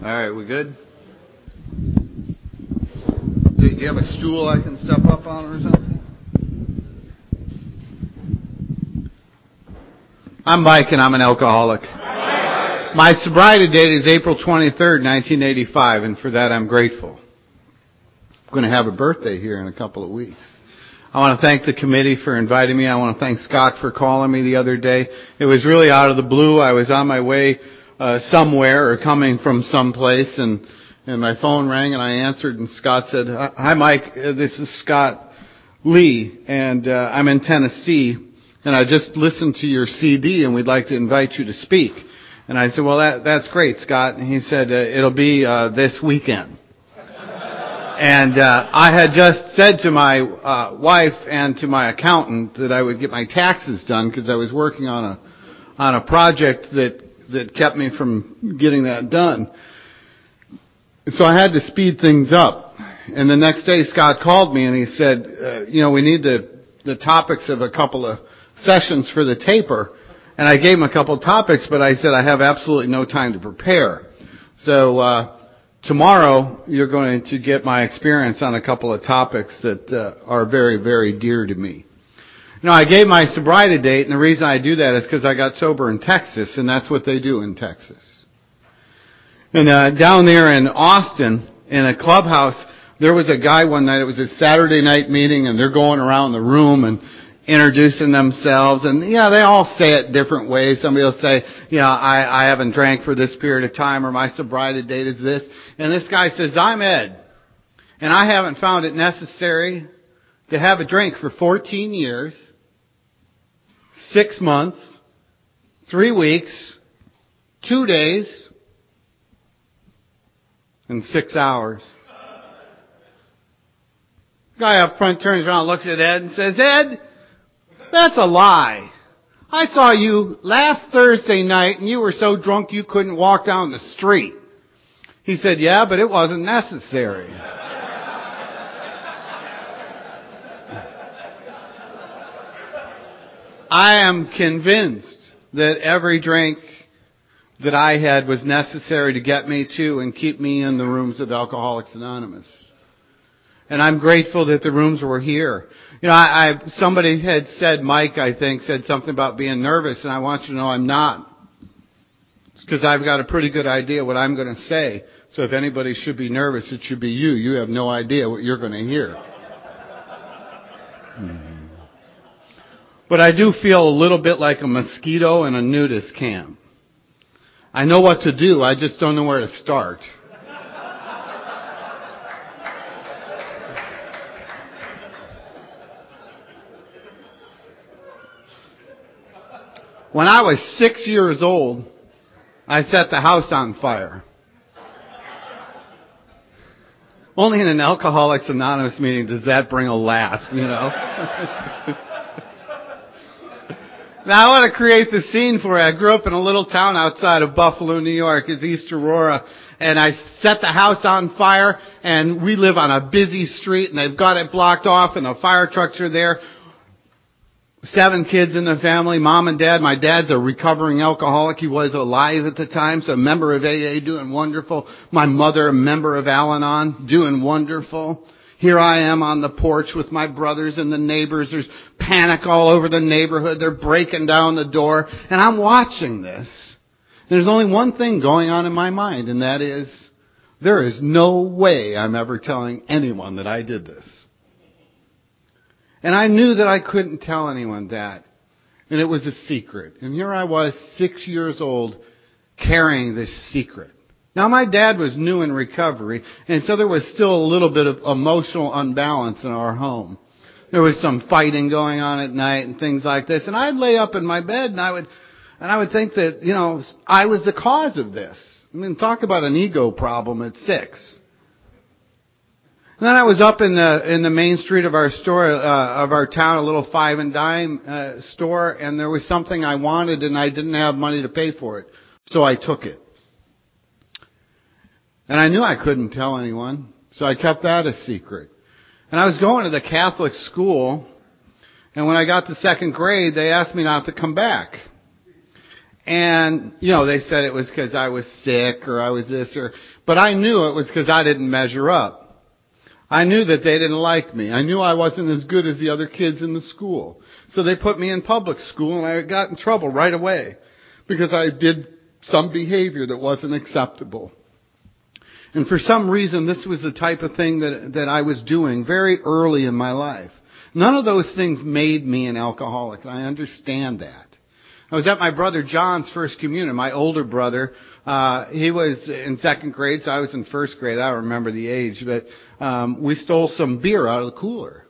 All right, we good? Do you have a stool I can step up on or something? I'm Mike and I'm an alcoholic. My sobriety date is April 23rd, 1985, and for that I'm grateful. I'm going to have a birthday here in a couple of weeks. I want to thank the committee for inviting me. I want to thank Scott for calling me the other day. It was really out of the blue. I was on my way uh, somewhere or coming from someplace, and and my phone rang, and I answered, and Scott said, "Hi, Mike. Uh, this is Scott Lee, and uh, I'm in Tennessee, and I just listened to your CD, and we'd like to invite you to speak." And I said, "Well, that that's great, Scott." And he said, uh, "It'll be uh, this weekend." And uh, I had just said to my uh, wife and to my accountant that I would get my taxes done because I was working on a on a project that that kept me from getting that done. So I had to speed things up. And the next day, Scott called me and he said, uh, "You know, we need the the topics of a couple of sessions for the taper." And I gave him a couple of topics, but I said I have absolutely no time to prepare. So. Uh, Tomorrow, you're going to get my experience on a couple of topics that uh, are very, very dear to me. Know, I gave my sobriety date, and the reason I do that is because I got sober in Texas, and that's what they do in Texas. And uh, down there in Austin, in a clubhouse, there was a guy one night. It was a Saturday night meeting, and they're going around the room and introducing themselves. And yeah, they all say it different ways. Somebody will say, yeah, I, I haven't drank for this period of time, or my sobriety date is this. And this guy says, I'm Ed, and I haven't found it necessary to have a drink for 14 years, six months, three weeks, two days, and six hours. Guy up front turns around, looks at Ed, and says, Ed, that's a lie. I saw you last Thursday night, and you were so drunk you couldn't walk down the street. He said, yeah, but it wasn't necessary. I am convinced that every drink that I had was necessary to get me to and keep me in the rooms of Alcoholics Anonymous. And I'm grateful that the rooms were here. You know, I, I somebody had said, Mike, I think, said something about being nervous, and I want you to know I'm not. It's because I've got a pretty good idea what I'm going to say. So if anybody should be nervous, it should be you. You have no idea what you're going to hear. Mm-hmm. But I do feel a little bit like a mosquito in a nudist camp. I know what to do, I just don't know where to start. When I was six years old, I set the house on fire. Only in an Alcoholics Anonymous meeting does that bring a laugh, you know? now I want to create the scene for you. I grew up in a little town outside of Buffalo, New York. It's East Aurora. And I set the house on fire and we live on a busy street and they've got it blocked off and the fire trucks are there seven kids in the family, mom and dad. My dad's a recovering alcoholic. He was alive at the time, so a member of AA doing wonderful. My mother, a member of Al-Anon, doing wonderful. Here I am on the porch with my brothers and the neighbors. There's panic all over the neighborhood. They're breaking down the door. And I'm watching this. There's only one thing going on in my mind, and that is, there is no way I'm ever telling anyone that I did this. And I knew that I couldn't tell anyone that. And it was a secret. And here I was, six years old, carrying this secret. Now my dad was new in recovery, and so there was still a little bit of emotional unbalance in our home. There was some fighting going on at night and things like this, and I'd lay up in my bed and I would, and I would think that, you know, I was the cause of this. I mean, talk about an ego problem at six. And then I was up in the in the main street of our store uh, of our town, a little five and dime uh, store, and there was something I wanted, and I didn't have money to pay for it, so I took it. And I knew I couldn't tell anyone, so I kept that a secret. And I was going to the Catholic school, and when I got to second grade, they asked me not to come back. And, you know, they said it was because I was sick or I was this or, but I knew it was because I didn't measure up. I knew that they didn't like me. I knew I wasn't as good as the other kids in the school. So they put me in public school and I got in trouble right away because I did some behavior that wasn't acceptable. And for some reason, this was the type of thing that, that I was doing very early in my life. None of those things made me an alcoholic, I understand that. I was at my brother John's first communion. My older brother, uh, he was in second grade, so I was in first grade. I don't remember the age, but um, we stole some beer out of the cooler.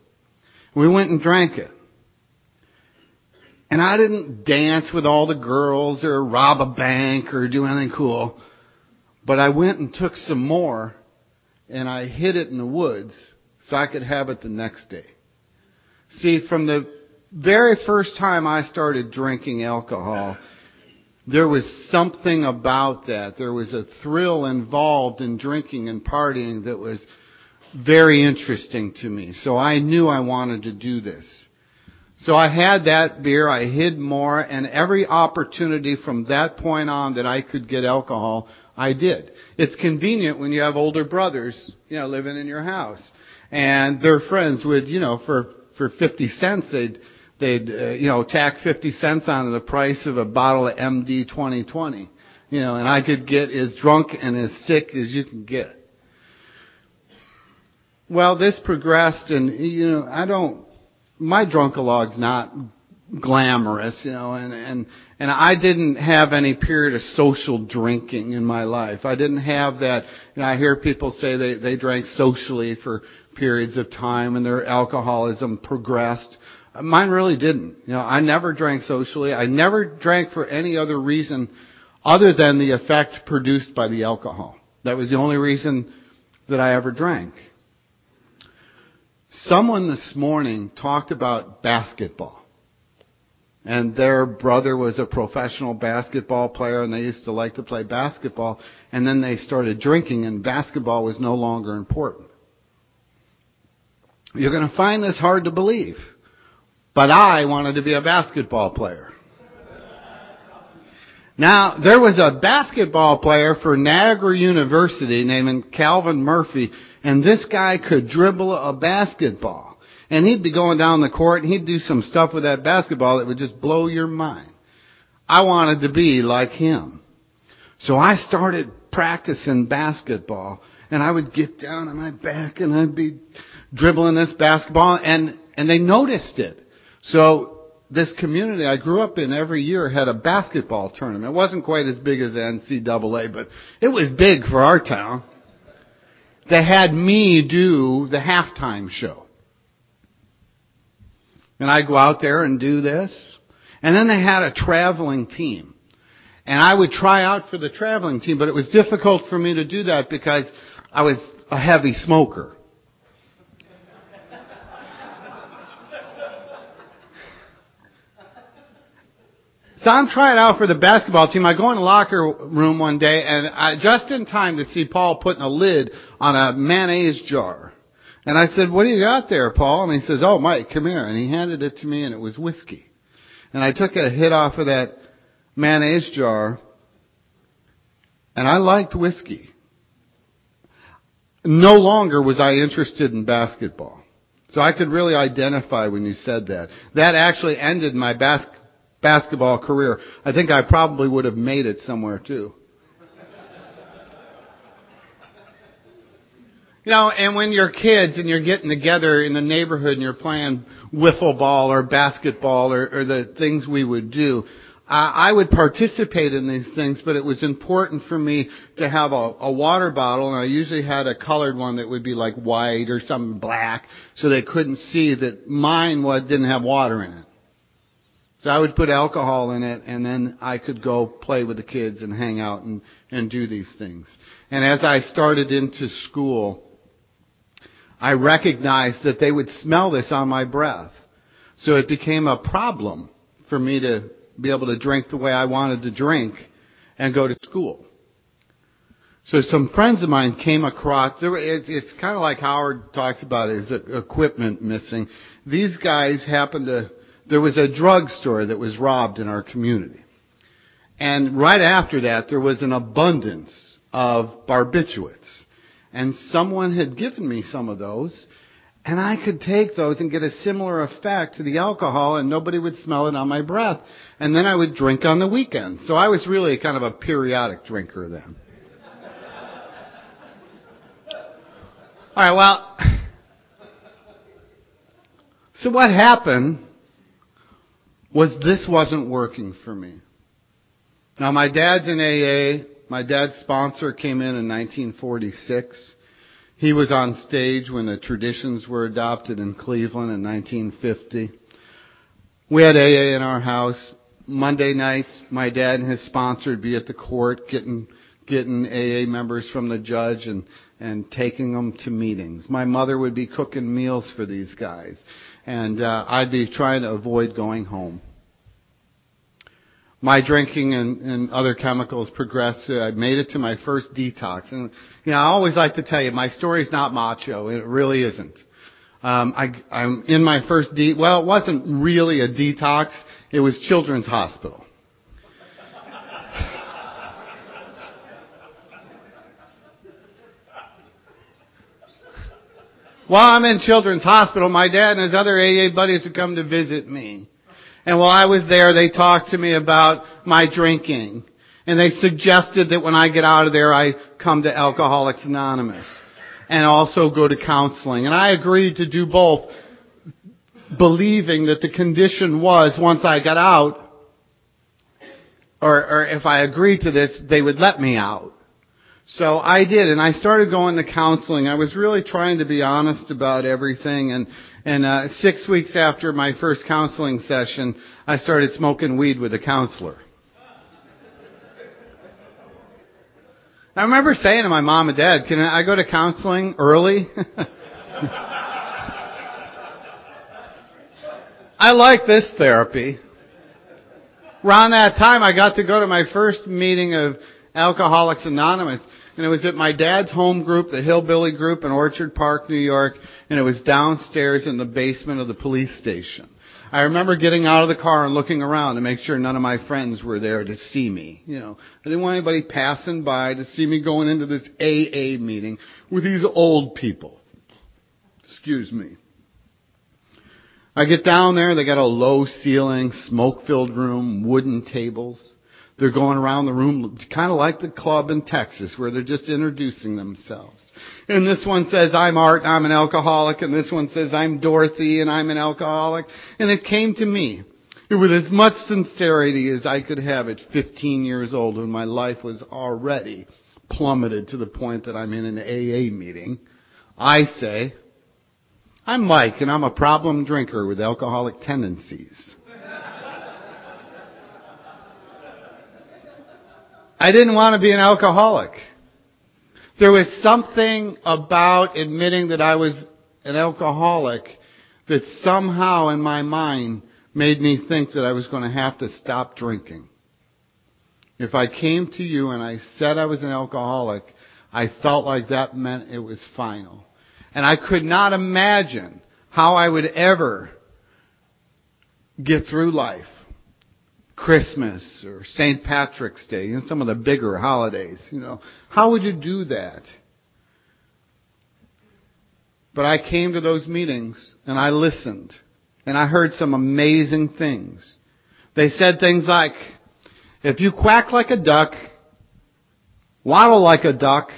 We went and drank it. And I didn't dance with all the girls or rob a bank or do anything cool. But I went and took some more and I hid it in the woods so I could have it the next day. See, from the very first time I started drinking alcohol, there was something about that. There was a thrill involved in drinking and partying that was very interesting to me. So I knew I wanted to do this. So I had that beer, I hid more, and every opportunity from that point on that I could get alcohol, I did. It's convenient when you have older brothers, you know, living in your house. And their friends would, you know, for, for 50 cents, they'd, they'd, uh, you know, tack 50 cents onto the price of a bottle of MD 2020. You know, and I could get as drunk and as sick as you can get. Well, this progressed and, you know, I don't, my drunkalog's not glamorous, you know, and, and, and I didn't have any period of social drinking in my life. I didn't have that, you know, I hear people say they, they drank socially for periods of time and their alcoholism progressed. Mine really didn't. You know, I never drank socially. I never drank for any other reason other than the effect produced by the alcohol. That was the only reason that I ever drank. Someone this morning talked about basketball. And their brother was a professional basketball player and they used to like to play basketball. And then they started drinking and basketball was no longer important. You're going to find this hard to believe. But I wanted to be a basketball player. Now, there was a basketball player for Niagara University named Calvin Murphy, and this guy could dribble a basketball. And he'd be going down the court and he'd do some stuff with that basketball that would just blow your mind. I wanted to be like him. So I started practicing basketball and I would get down on my back and I'd be dribbling this basketball and, and they noticed it. So this community I grew up in every year had a basketball tournament. It wasn't quite as big as NCAA, but it was big for our town. They had me do the halftime show. And I'd go out there and do this. And then they had a traveling team. And I would try out for the traveling team, but it was difficult for me to do that because I was a heavy smoker. So I'm trying out for the basketball team. I go in the locker room one day and I, just in time to see Paul putting a lid on a mayonnaise jar. And I said, what do you got there, Paul? And he says, oh, Mike, come here. And he handed it to me and it was whiskey. And I took a hit off of that mayonnaise jar and I liked whiskey. No longer was I interested in basketball. So I could really identify when you said that. That actually ended my bas- basketball career. I think I probably would have made it somewhere too. You know, and when you're kids and you're getting together in the neighborhood and you're playing wiffle ball or basketball or, or the things we would do, uh, I would participate in these things, but it was important for me to have a, a water bottle, and I usually had a colored one that would be like white or something black, so they couldn't see that mine was, didn't have water in it. So I would put alcohol in it and then I could go play with the kids and hang out and, and do these things. And as I started into school, I recognized that they would smell this on my breath. So it became a problem for me to be able to drink the way I wanted to drink and go to school. So some friends of mine came across, it's kind of like Howard talks about his equipment missing. These guys happened to there was a drugstore that was robbed in our community. And right after that, there was an abundance of barbiturates. And someone had given me some of those, and I could take those and get a similar effect to the alcohol, and nobody would smell it on my breath. And then I would drink on the weekends. So I was really kind of a periodic drinker then. All right, well, so what happened was this wasn't working for me. Now my dad's in AA. My dad's sponsor came in in 1946. He was on stage when the traditions were adopted in Cleveland in 1950. We had AA in our house. Monday nights, my dad and his sponsor would be at the court getting getting AA members from the judge and and taking them to meetings. My mother would be cooking meals for these guys, and uh, I'd be trying to avoid going home. My drinking and, and other chemicals progressed. I made it to my first detox, and you know I always like to tell you my story's not macho. It really isn't. Um, I, I'm in my first de- well, it wasn't really a detox. It was Children's Hospital. While I'm in Children's Hospital, my dad and his other AA buddies would come to visit me. And while I was there, they talked to me about my drinking. And they suggested that when I get out of there, I come to Alcoholics Anonymous. And also go to counseling. And I agreed to do both, believing that the condition was once I got out, or, or if I agreed to this, they would let me out. So I did, and I started going to counseling. I was really trying to be honest about everything, and and uh, six weeks after my first counseling session, I started smoking weed with a counselor. I remember saying to my mom and dad, "Can I go to counseling early?" I like this therapy. Around that time, I got to go to my first meeting of Alcoholics Anonymous. And it was at my dad's home group, the Hillbilly Group in Orchard Park, New York, and it was downstairs in the basement of the police station. I remember getting out of the car and looking around to make sure none of my friends were there to see me. You know, I didn't want anybody passing by to see me going into this AA meeting with these old people. Excuse me. I get down there, they got a low ceiling, smoke filled room, wooden tables. They're going around the room kind of like the club in Texas where they're just introducing themselves. And this one says, I'm Art and I'm an alcoholic. And this one says, I'm Dorothy and I'm an alcoholic. And it came to me with as much sincerity as I could have at 15 years old when my life was already plummeted to the point that I'm in an AA meeting. I say, I'm Mike and I'm a problem drinker with alcoholic tendencies. I didn't want to be an alcoholic. There was something about admitting that I was an alcoholic that somehow in my mind made me think that I was going to have to stop drinking. If I came to you and I said I was an alcoholic, I felt like that meant it was final. And I could not imagine how I would ever get through life Christmas or St. Patrick's Day, you know, some of the bigger holidays, you know. How would you do that? But I came to those meetings and I listened and I heard some amazing things. They said things like, if you quack like a duck, waddle like a duck,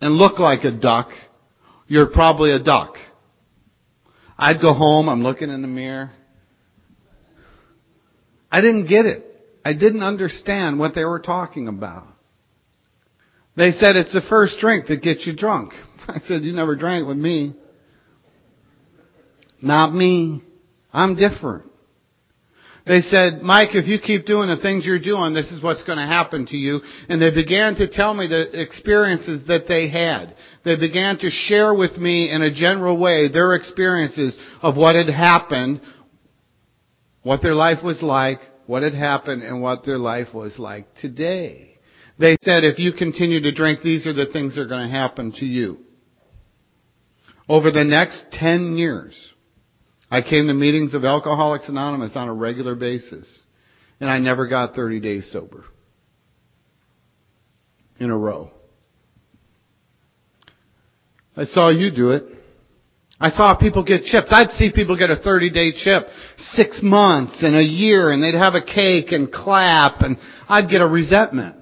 and look like a duck, you're probably a duck. I'd go home, I'm looking in the mirror, I didn't get it. I didn't understand what they were talking about. They said it's the first drink that gets you drunk. I said, you never drank with me. Not me. I'm different. They said, Mike, if you keep doing the things you're doing, this is what's going to happen to you. And they began to tell me the experiences that they had. They began to share with me in a general way their experiences of what had happened what their life was like, what had happened, and what their life was like today. They said, if you continue to drink, these are the things that are going to happen to you. Over the next 10 years, I came to meetings of Alcoholics Anonymous on a regular basis, and I never got 30 days sober. in a row. I saw you do it. I saw people get chips. I'd see people get a 30 day chip, six months and a year, and they'd have a cake and clap, and I'd get a resentment.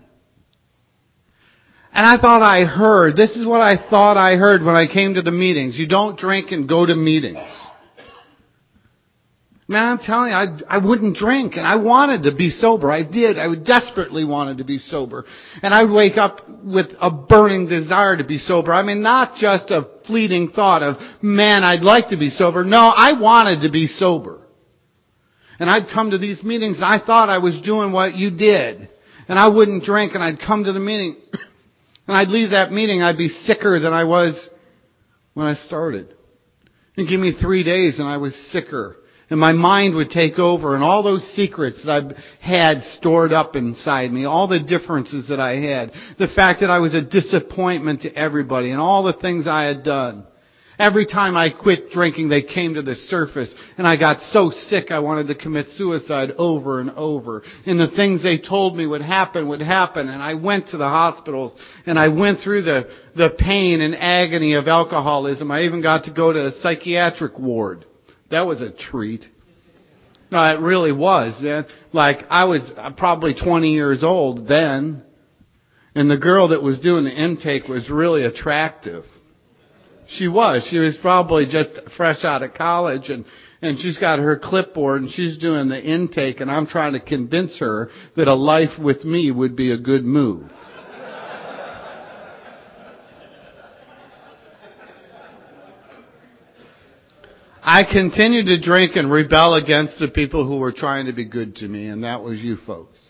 And I thought I heard, this is what I thought I heard when I came to the meetings. You don't drink and go to meetings. Man, I'm telling you, I, I wouldn't drink and I wanted to be sober. I did. I desperately wanted to be sober. And I would wake up with a burning desire to be sober. I mean, not just a fleeting thought of, man, I'd like to be sober. No, I wanted to be sober. And I'd come to these meetings and I thought I was doing what you did. And I wouldn't drink and I'd come to the meeting and I'd leave that meeting, I'd be sicker than I was when I started. And give me three days and I was sicker and my mind would take over and all those secrets that I had stored up inside me, all the differences that I had, the fact that I was a disappointment to everybody and all the things I had done. Every time I quit drinking, they came to the surface and I got so sick I wanted to commit suicide over and over. And the things they told me would happen would happen and I went to the hospitals and I went through the, the pain and agony of alcoholism. I even got to go to a psychiatric ward. That was a treat. No, it really was, man. Like, I was probably 20 years old then, and the girl that was doing the intake was really attractive. She was. She was probably just fresh out of college and, and she's got her clipboard and she's doing the intake and I'm trying to convince her that a life with me would be a good move. I continued to drink and rebel against the people who were trying to be good to me, and that was you folks.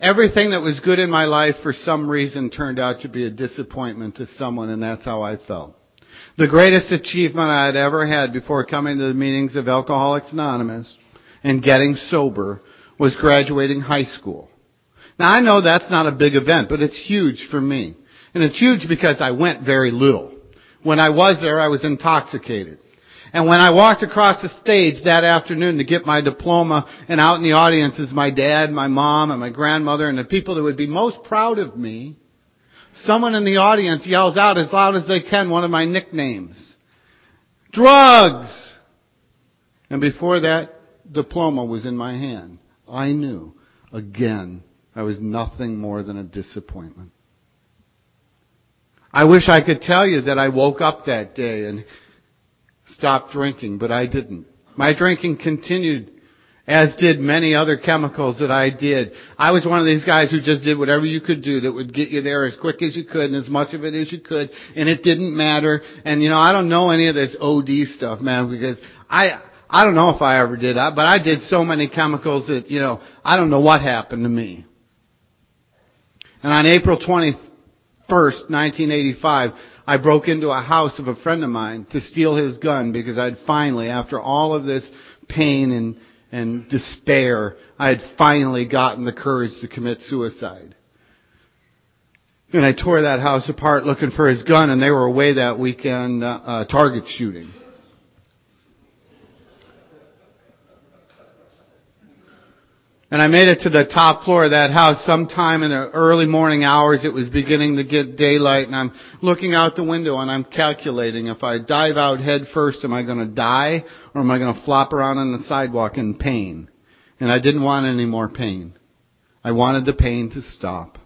Everything that was good in my life for some reason turned out to be a disappointment to someone, and that's how I felt. The greatest achievement I had ever had before coming to the meetings of Alcoholics Anonymous and getting sober was graduating high school. Now I know that's not a big event, but it's huge for me. And it's huge because I went very little. When I was there, I was intoxicated. And when I walked across the stage that afternoon to get my diploma and out in the audience is my dad, my mom, and my grandmother and the people that would be most proud of me, someone in the audience yells out as loud as they can one of my nicknames. Drugs! And before that diploma was in my hand, I knew again I was nothing more than a disappointment. I wish I could tell you that I woke up that day and stopped drinking, but I didn't. My drinking continued, as did many other chemicals that I did. I was one of these guys who just did whatever you could do that would get you there as quick as you could and as much of it as you could, and it didn't matter. And you know, I don't know any of this OD stuff, man, because I, I don't know if I ever did, but I did so many chemicals that, you know, I don't know what happened to me. And on April 21st, 1985, I broke into a house of a friend of mine to steal his gun because I'd finally, after all of this pain and, and despair, I had finally gotten the courage to commit suicide. And I tore that house apart looking for his gun and they were away that weekend, uh, uh, target shooting. And I made it to the top floor of that house sometime in the early morning hours. It was beginning to get daylight and I'm looking out the window and I'm calculating if I dive out head first, am I going to die or am I going to flop around on the sidewalk in pain? And I didn't want any more pain. I wanted the pain to stop.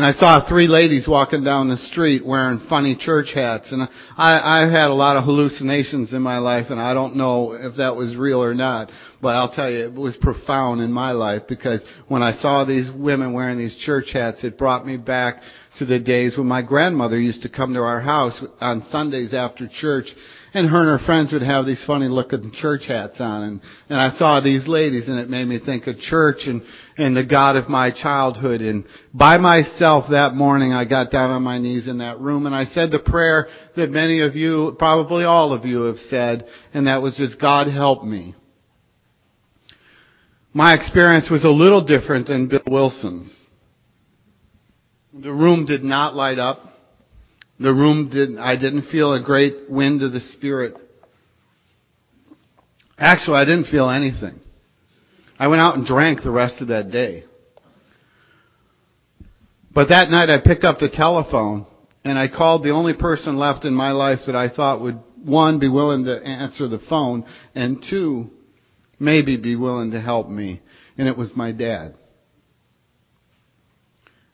And I saw three ladies walking down the street wearing funny church hats. And I, I've had a lot of hallucinations in my life, and I don't know if that was real or not. But I'll tell you, it was profound in my life because when I saw these women wearing these church hats, it brought me back to the days when my grandmother used to come to our house on Sundays after church and her and her friends would have these funny looking church hats on and, and I saw these ladies and it made me think of church and, and the God of my childhood and by myself that morning I got down on my knees in that room and I said the prayer that many of you, probably all of you have said and that was just God help me. My experience was a little different than Bill Wilson's. The room did not light up. The room did, I didn't feel a great wind of the Spirit. Actually, I didn't feel anything. I went out and drank the rest of that day. But that night I picked up the telephone and I called the only person left in my life that I thought would, one, be willing to answer the phone, and two, maybe be willing to help me. And it was my dad.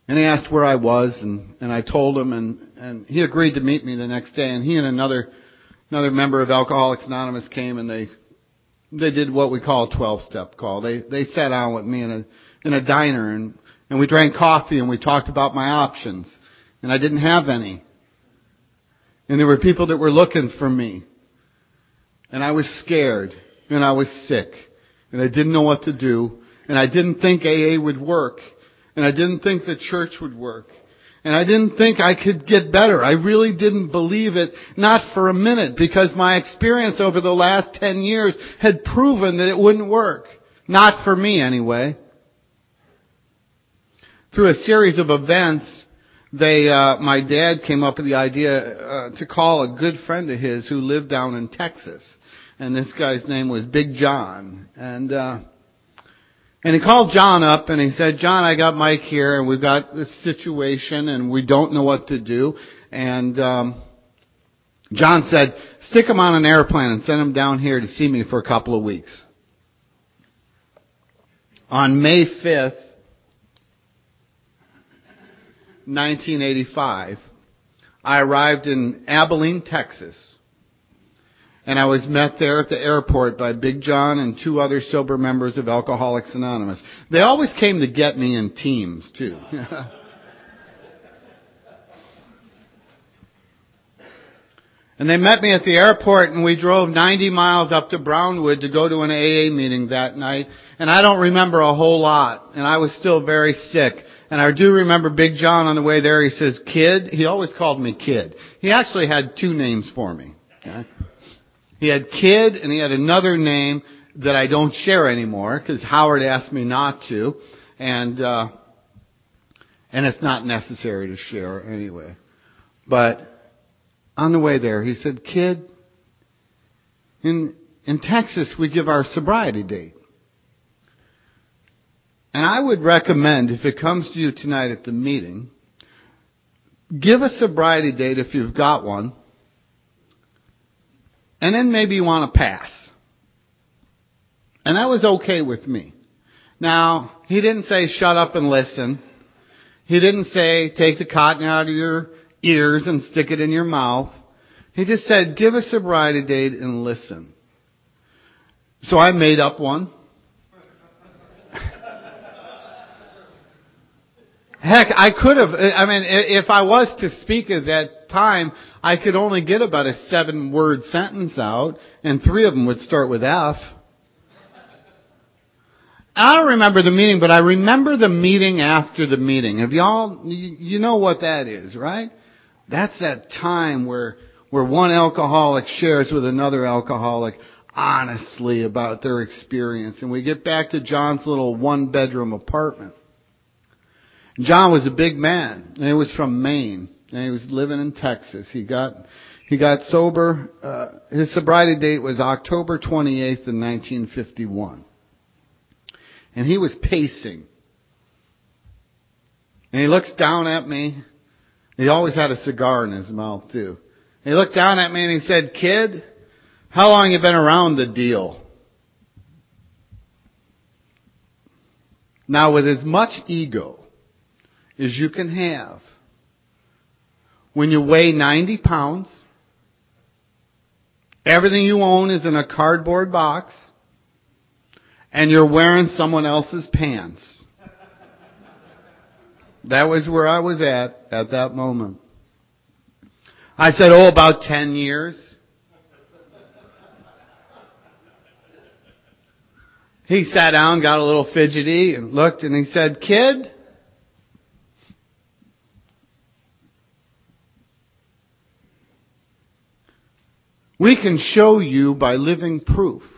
And he asked where I was, and, and I told him, and, and he agreed to meet me the next day. And he and another another member of Alcoholics Anonymous came, and they they did what we call a 12 step call. They they sat down with me in a in a diner, and and we drank coffee, and we talked about my options, and I didn't have any. And there were people that were looking for me, and I was scared, and I was sick, and I didn't know what to do, and I didn't think AA would work. And I didn't think the church would work. And I didn't think I could get better. I really didn't believe it, not for a minute, because my experience over the last 10 years had proven that it wouldn't work. Not for me anyway. Through a series of events, they, uh, my dad came up with the idea uh, to call a good friend of his who lived down in Texas. And this guy's name was Big John. And, uh, and he called John up and he said, John, I got Mike here and we've got this situation and we don't know what to do. And, um, John said, stick him on an airplane and send him down here to see me for a couple of weeks. On May 5th, 1985, I arrived in Abilene, Texas. And I was met there at the airport by Big John and two other sober members of Alcoholics Anonymous. They always came to get me in teams too. and they met me at the airport and we drove 90 miles up to Brownwood to go to an AA meeting that night. And I don't remember a whole lot. And I was still very sick. And I do remember Big John on the way there, he says, kid. He always called me kid. He actually had two names for me. Okay? He had Kid and he had another name that I don't share anymore because Howard asked me not to, and uh, and it's not necessary to share anyway. But on the way there, he said, "Kid, in in Texas we give our sobriety date." And I would recommend, if it comes to you tonight at the meeting, give a sobriety date if you've got one and then maybe you want to pass. And that was okay with me. Now, he didn't say shut up and listen. He didn't say take the cotton out of your ears and stick it in your mouth. He just said give a sobriety date and listen. So I made up one. Heck, I could have, I mean, if I was to speak at that time, I could only get about a seven word sentence out, and three of them would start with F. I don't remember the meeting, but I remember the meeting after the meeting. Have y'all, you know what that is, right? That's that time where, where one alcoholic shares with another alcoholic honestly about their experience. And we get back to John's little one bedroom apartment. John was a big man, and he was from Maine, and he was living in Texas. He got he got sober. Uh, his sobriety date was October 28th in 1951, and he was pacing. And he looks down at me. He always had a cigar in his mouth too. He looked down at me and he said, "Kid, how long you been around the deal?" Now, with as much ego as you can have. When you weigh 90 pounds, everything you own is in a cardboard box, and you're wearing someone else's pants. That was where I was at at that moment. I said, oh, about 10 years. He sat down, got a little fidgety, and looked, and he said, kid, We can show you by living proof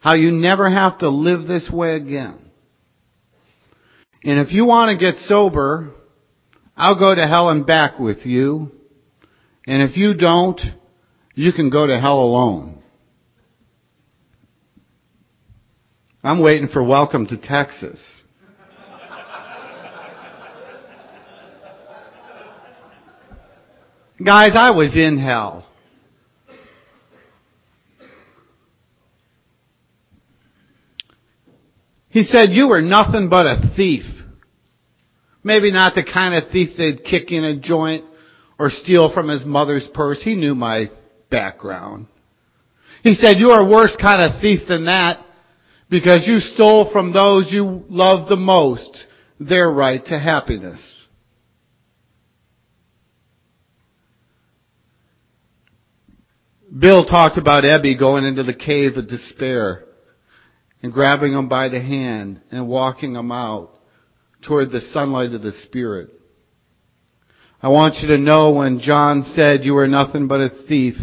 how you never have to live this way again. And if you want to get sober, I'll go to hell and back with you. And if you don't, you can go to hell alone. I'm waiting for welcome to Texas. Guys, I was in hell. He said, you were nothing but a thief. Maybe not the kind of thief they'd kick in a joint or steal from his mother's purse. He knew my background. He said, you are a worse kind of thief than that because you stole from those you love the most their right to happiness. Bill talked about Ebby going into the cave of despair and grabbing him by the hand and walking him out toward the sunlight of the Spirit. I want you to know when John said you were nothing but a thief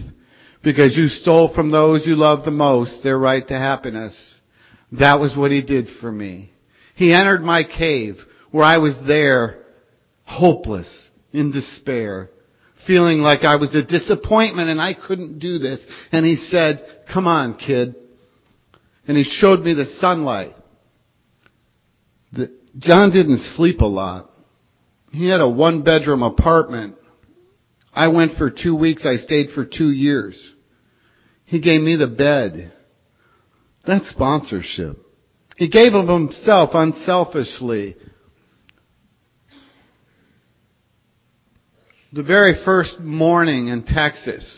because you stole from those you love the most their right to happiness. That was what he did for me. He entered my cave where I was there hopeless, in despair, feeling like I was a disappointment and I couldn't do this. And he said, come on kid. And he showed me the sunlight. The, John didn't sleep a lot. He had a one bedroom apartment. I went for two weeks. I stayed for two years. He gave me the bed. That's sponsorship. He gave of himself unselfishly. The very first morning in Texas,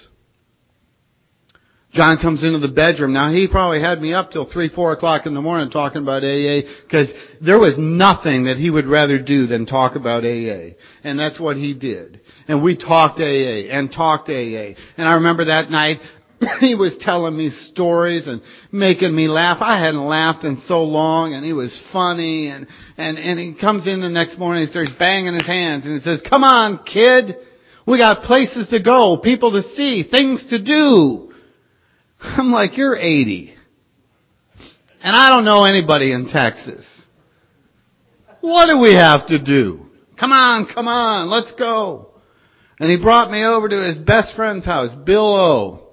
John comes into the bedroom. Now he probably had me up till three, four o'clock in the morning talking about AA because there was nothing that he would rather do than talk about AA. And that's what he did. And we talked AA and talked AA. And I remember that night he was telling me stories and making me laugh. I hadn't laughed in so long and he was funny and, and, and he comes in the next morning and he starts banging his hands and he says, come on kid. We got places to go, people to see, things to do. I'm like, you're 80. And I don't know anybody in Texas. What do we have to do? Come on, come on, let's go. And he brought me over to his best friend's house, Bill O.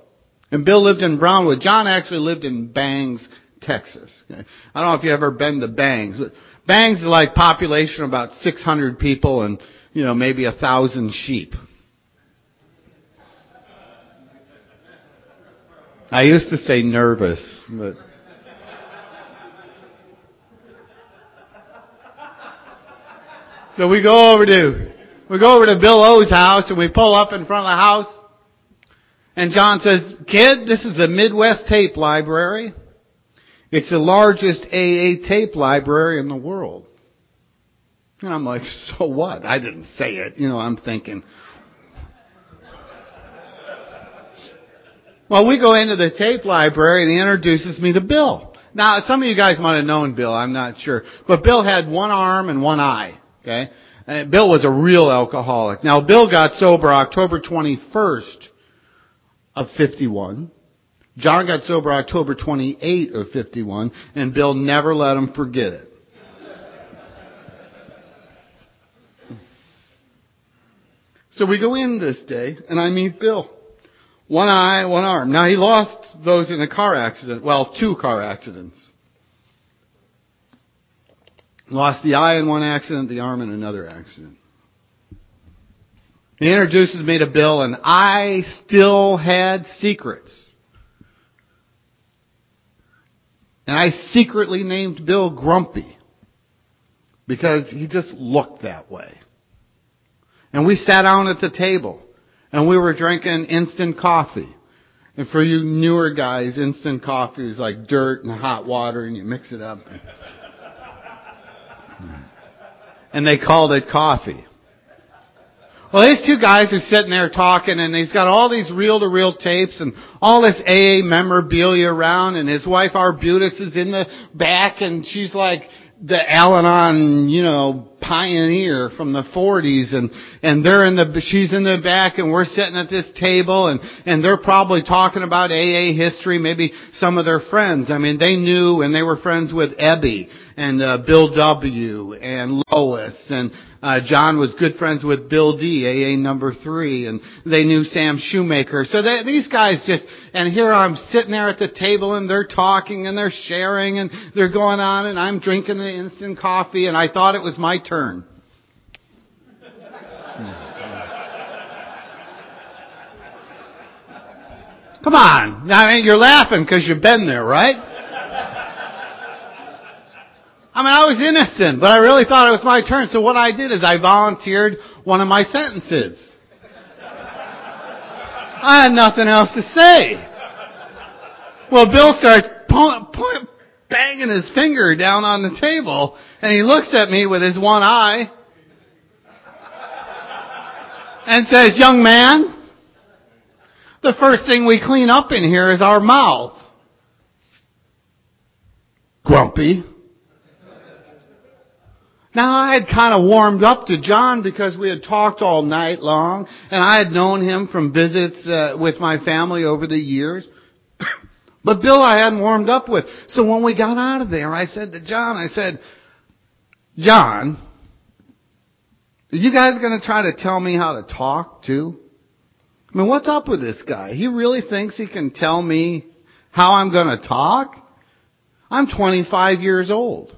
And Bill lived in Brownwood. John actually lived in Bangs, Texas. I don't know if you've ever been to Bangs, but Bangs is like population about 600 people and, you know, maybe a thousand sheep. I used to say nervous, but. So we go over to, we go over to Bill O's house and we pull up in front of the house. And John says, kid, this is the Midwest Tape Library. It's the largest AA tape library in the world. And I'm like, so what? I didn't say it. You know, I'm thinking, Well, we go into the tape library and he introduces me to Bill. Now, some of you guys might have known Bill, I'm not sure. But Bill had one arm and one eye, okay? And Bill was a real alcoholic. Now, Bill got sober October 21st of 51. John got sober October 28 of 51, and Bill never let him forget it. So we go in this day, and I meet Bill. One eye, one arm. Now he lost those in a car accident. Well, two car accidents. Lost the eye in one accident, the arm in another accident. He introduces me to Bill and I still had secrets. And I secretly named Bill Grumpy because he just looked that way. And we sat down at the table and we were drinking instant coffee. And for you newer guys, instant coffee is like dirt and hot water and you mix it up. And they called it coffee. Well, these two guys are sitting there talking and he's got all these reel to reel tapes and all this AA memorabilia around and his wife Arbutus is in the back and she's like, the Al-Anon, you know, pioneer from the 40s and, and they're in the, she's in the back and we're sitting at this table and, and they're probably talking about AA history, maybe some of their friends. I mean, they knew and they were friends with Ebby and, uh, Bill W. and Lois and, uh, John was good friends with Bill D, AA number three, and they knew Sam Shoemaker. So they, these guys just, and here I'm sitting there at the table and they're talking and they're sharing and they're going on and I'm drinking the instant coffee and I thought it was my turn. Come on. I mean, you're laughing because you've been there, right? I mean, I was innocent, but I really thought it was my turn. So what I did is I volunteered one of my sentences. I had nothing else to say. Well, Bill starts point, point, banging his finger down on the table, and he looks at me with his one eye and says, young man, the first thing we clean up in here is our mouth. Grumpy. Now I had kind of warmed up to John because we had talked all night long and I had known him from visits uh, with my family over the years. but Bill I hadn't warmed up with. So when we got out of there, I said to John, I said, John, are you guys going to try to tell me how to talk too? I mean, what's up with this guy? He really thinks he can tell me how I'm going to talk? I'm 25 years old.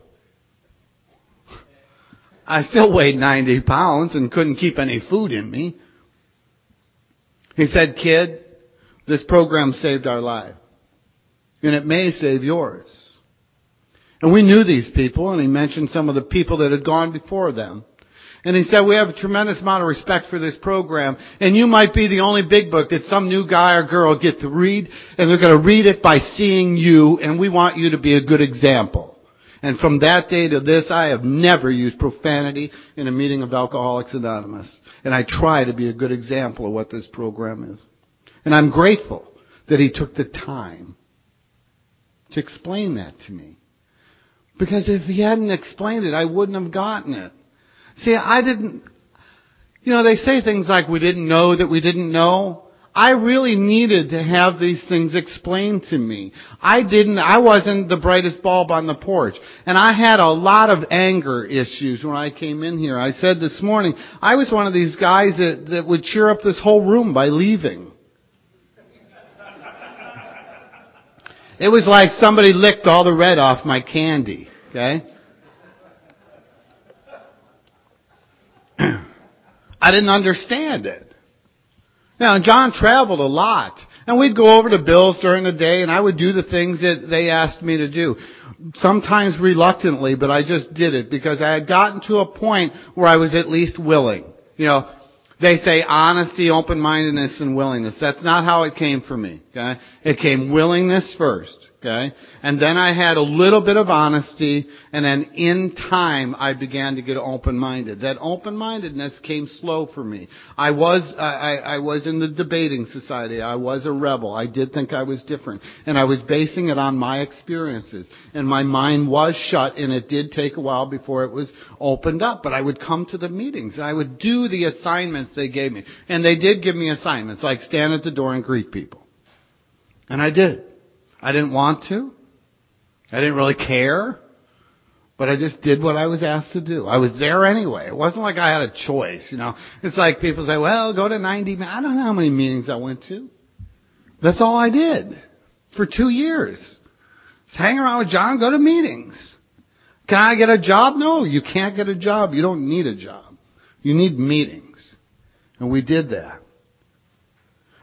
I still weighed 90 pounds and couldn't keep any food in me. He said, kid, this program saved our life. And it may save yours. And we knew these people and he mentioned some of the people that had gone before them. And he said, we have a tremendous amount of respect for this program. And you might be the only big book that some new guy or girl get to read. And they're going to read it by seeing you. And we want you to be a good example. And from that day to this, I have never used profanity in a meeting of Alcoholics Anonymous. And I try to be a good example of what this program is. And I'm grateful that he took the time to explain that to me. Because if he hadn't explained it, I wouldn't have gotten it. See, I didn't, you know, they say things like we didn't know that we didn't know. I really needed to have these things explained to me. I didn't, I wasn't the brightest bulb on the porch. And I had a lot of anger issues when I came in here. I said this morning, I was one of these guys that, that would cheer up this whole room by leaving. It was like somebody licked all the red off my candy, okay? I didn't understand it. Now, John traveled a lot. And we'd go over to Bill's during the day and I would do the things that they asked me to do. Sometimes reluctantly, but I just did it because I had gotten to a point where I was at least willing. You know, they say honesty, open-mindedness, and willingness. That's not how it came for me, okay? It came willingness first. Okay? And then I had a little bit of honesty, and then in time I began to get open-minded. That open-mindedness came slow for me. I was, I, I was in the debating society. I was a rebel. I did think I was different. And I was basing it on my experiences. And my mind was shut, and it did take a while before it was opened up. But I would come to the meetings, and I would do the assignments they gave me. And they did give me assignments, like stand at the door and greet people. And I did. I didn't want to. I didn't really care. But I just did what I was asked to do. I was there anyway. It wasn't like I had a choice, you know. It's like people say, well, go to 90, I don't know how many meetings I went to. That's all I did. For two years. Just hang around with John, go to meetings. Can I get a job? No, you can't get a job. You don't need a job. You need meetings. And we did that.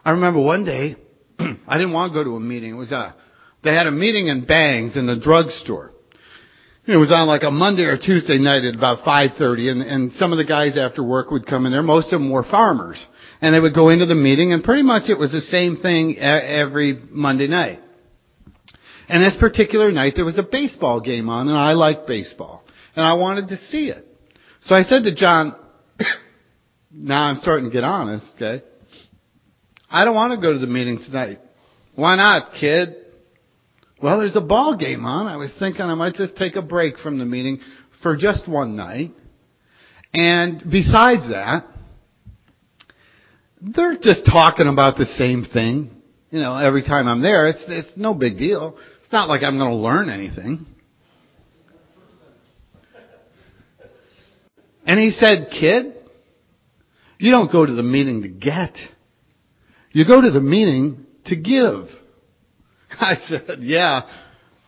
I remember one day, I didn't want to go to a meeting. It was a, they had a meeting in Bangs in the drugstore. It was on like a Monday or Tuesday night at about 5.30 and, and some of the guys after work would come in there. Most of them were farmers. And they would go into the meeting and pretty much it was the same thing every Monday night. And this particular night there was a baseball game on and I like baseball. And I wanted to see it. So I said to John, now I'm starting to get honest, okay? I don't want to go to the meeting tonight. Why not, kid? Well, there's a ball game on. I was thinking I might just take a break from the meeting for just one night. And besides that, they're just talking about the same thing. You know, every time I'm there, it's, it's no big deal. It's not like I'm going to learn anything. And he said, kid, you don't go to the meeting to get. You go to the meeting to give. I said, yeah,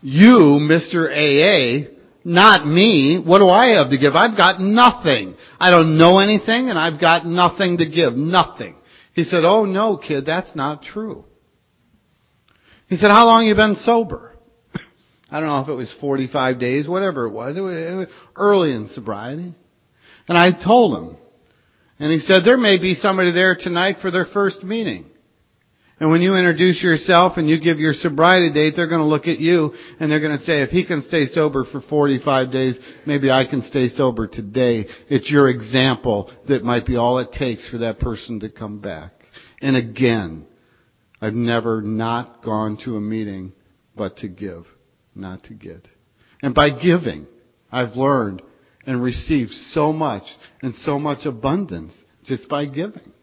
you, Mr. AA, not me. What do I have to give? I've got nothing. I don't know anything and I've got nothing to give. Nothing. He said, oh no, kid, that's not true. He said, how long you been sober? I don't know if it was 45 days, whatever it was. It was, it was early in sobriety. And I told him. And he said, there may be somebody there tonight for their first meeting. And when you introduce yourself and you give your sobriety date, they're going to look at you and they're going to say, if he can stay sober for 45 days, maybe I can stay sober today. It's your example that might be all it takes for that person to come back. And again, I've never not gone to a meeting but to give, not to get. And by giving, I've learned and received so much and so much abundance just by giving.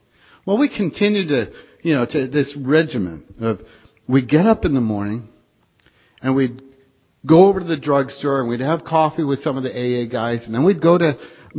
Well, we continue to you know, to this regimen of we'd get up in the morning and we'd go over to the drugstore and we'd have coffee with some of the AA guys and then we'd go to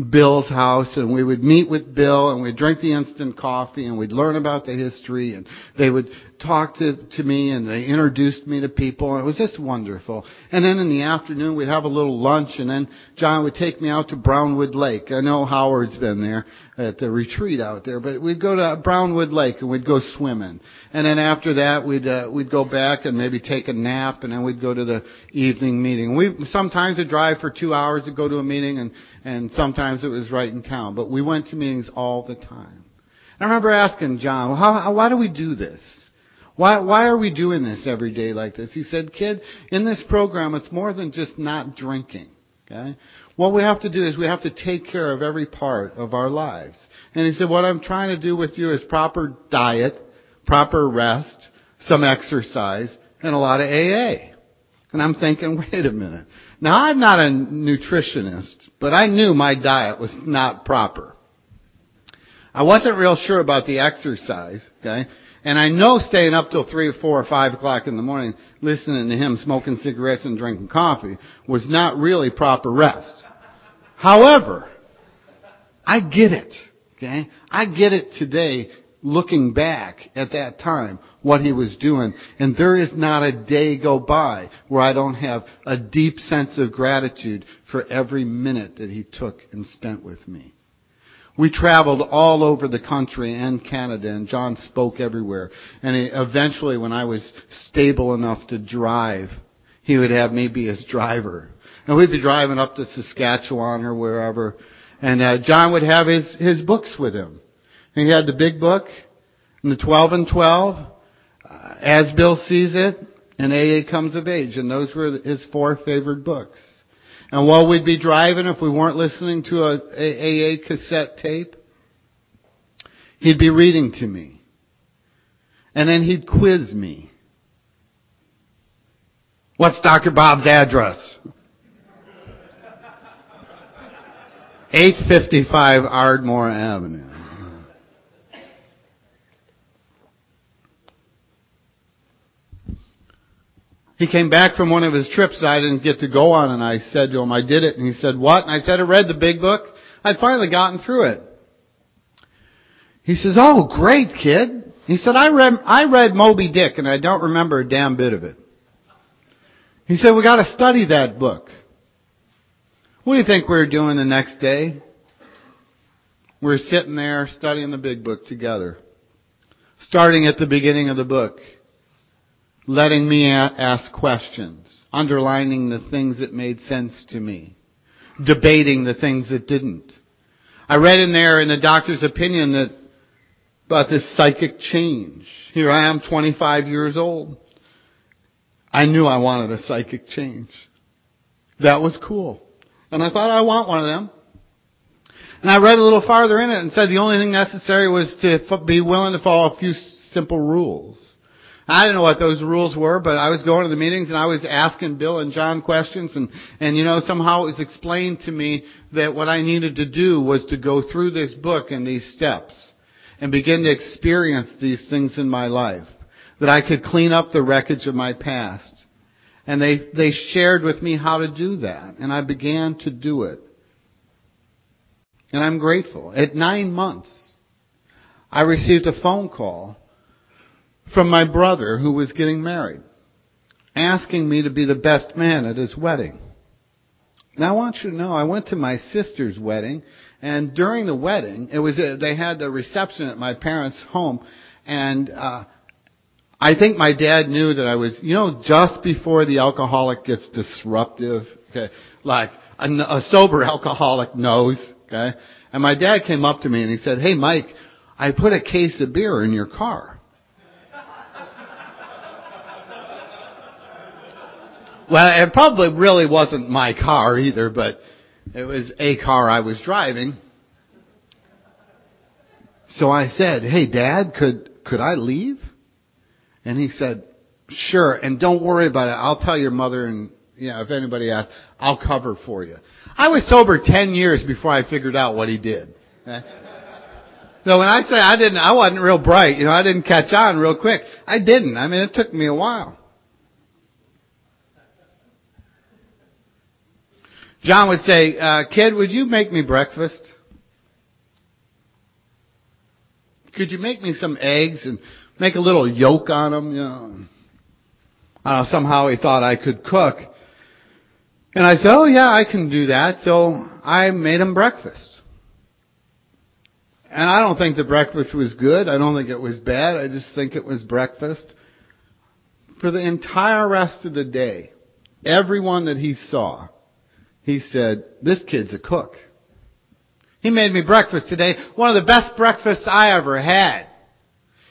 Bill's house and we would meet with Bill and we'd drink the instant coffee and we'd learn about the history and they would talk to, to me and they introduced me to people it was just wonderful. And then in the afternoon we'd have a little lunch and then John would take me out to Brownwood Lake. I know Howard's been there at the retreat out there, but we'd go to Brownwood Lake and we'd go swimming. And then after that we'd, uh, we'd go back and maybe take a nap and then we'd go to the evening meeting. We sometimes would drive for two hours to go to a meeting and, and sometimes it was right in town, but we went to meetings all the time. I remember asking John, well, how, how, why do we do this? Why, why are we doing this every day like this? He said, kid, in this program, it's more than just not drinking. Okay? What we have to do is we have to take care of every part of our lives. And he said, what I'm trying to do with you is proper diet, proper rest, some exercise, and a lot of AA. And I'm thinking, wait a minute. Now I'm not a nutritionist, but I knew my diet was not proper. I wasn't real sure about the exercise, okay? And I know staying up till three or four or five o'clock in the morning, listening to him smoking cigarettes and drinking coffee was not really proper rest. However, I get it. Okay? I get it today looking back at that time, what he was doing. And there is not a day go by where I don't have a deep sense of gratitude for every minute that he took and spent with me. We traveled all over the country and Canada, and John spoke everywhere. And he, eventually, when I was stable enough to drive, he would have me be his driver. And we'd be driving up to Saskatchewan or wherever, and uh, John would have his his books with him. And he had the big book, and the 12 and 12, uh, As Bill Sees It, and AA Comes of Age, and those were his four favorite books. And while we'd be driving, if we weren't listening to a, AA cassette tape, he'd be reading to me. And then he'd quiz me. What's Dr. Bob's address? 855 Ardmore Avenue. He came back from one of his trips that I didn't get to go on and I said to him, I did it. And he said, what? And I said, I read the big book. I'd finally gotten through it. He says, oh, great kid. He said, I read, I read Moby Dick and I don't remember a damn bit of it. He said, we gotta study that book. What do you think we were doing the next day? We we're sitting there studying the big book together. Starting at the beginning of the book letting me ask questions, underlining the things that made sense to me, debating the things that didn't. I read in there in the doctor's opinion that about this psychic change. Here I am, 25 years old. I knew I wanted a psychic change. That was cool. And I thought I want one of them. And I read a little farther in it and said the only thing necessary was to be willing to follow a few simple rules. I didn't know what those rules were, but I was going to the meetings and I was asking Bill and John questions and, and you know, somehow it was explained to me that what I needed to do was to go through this book and these steps and begin to experience these things in my life. That I could clean up the wreckage of my past. And they, they shared with me how to do that. And I began to do it. And I'm grateful. At nine months, I received a phone call from my brother who was getting married, asking me to be the best man at his wedding. Now I want you to know, I went to my sister's wedding, and during the wedding, it was a, they had the reception at my parents' home, and uh, I think my dad knew that I was, you know, just before the alcoholic gets disruptive, okay, like a, a sober alcoholic knows, okay, and my dad came up to me and he said, hey Mike, I put a case of beer in your car. Well, it probably really wasn't my car either, but it was a car I was driving. So I said, hey dad, could, could I leave? And he said, sure, and don't worry about it. I'll tell your mother and, you know, if anybody asks, I'll cover for you. I was sober 10 years before I figured out what he did. So when I say I didn't, I wasn't real bright, you know, I didn't catch on real quick. I didn't. I mean, it took me a while. John would say, uh, kid, would you make me breakfast? Could you make me some eggs and make a little yolk on them? You know? I don't know, somehow he thought I could cook. And I said, oh yeah, I can do that. So I made him breakfast. And I don't think the breakfast was good. I don't think it was bad. I just think it was breakfast. For the entire rest of the day, everyone that he saw, he said, this kid's a cook. He made me breakfast today. One of the best breakfasts I ever had.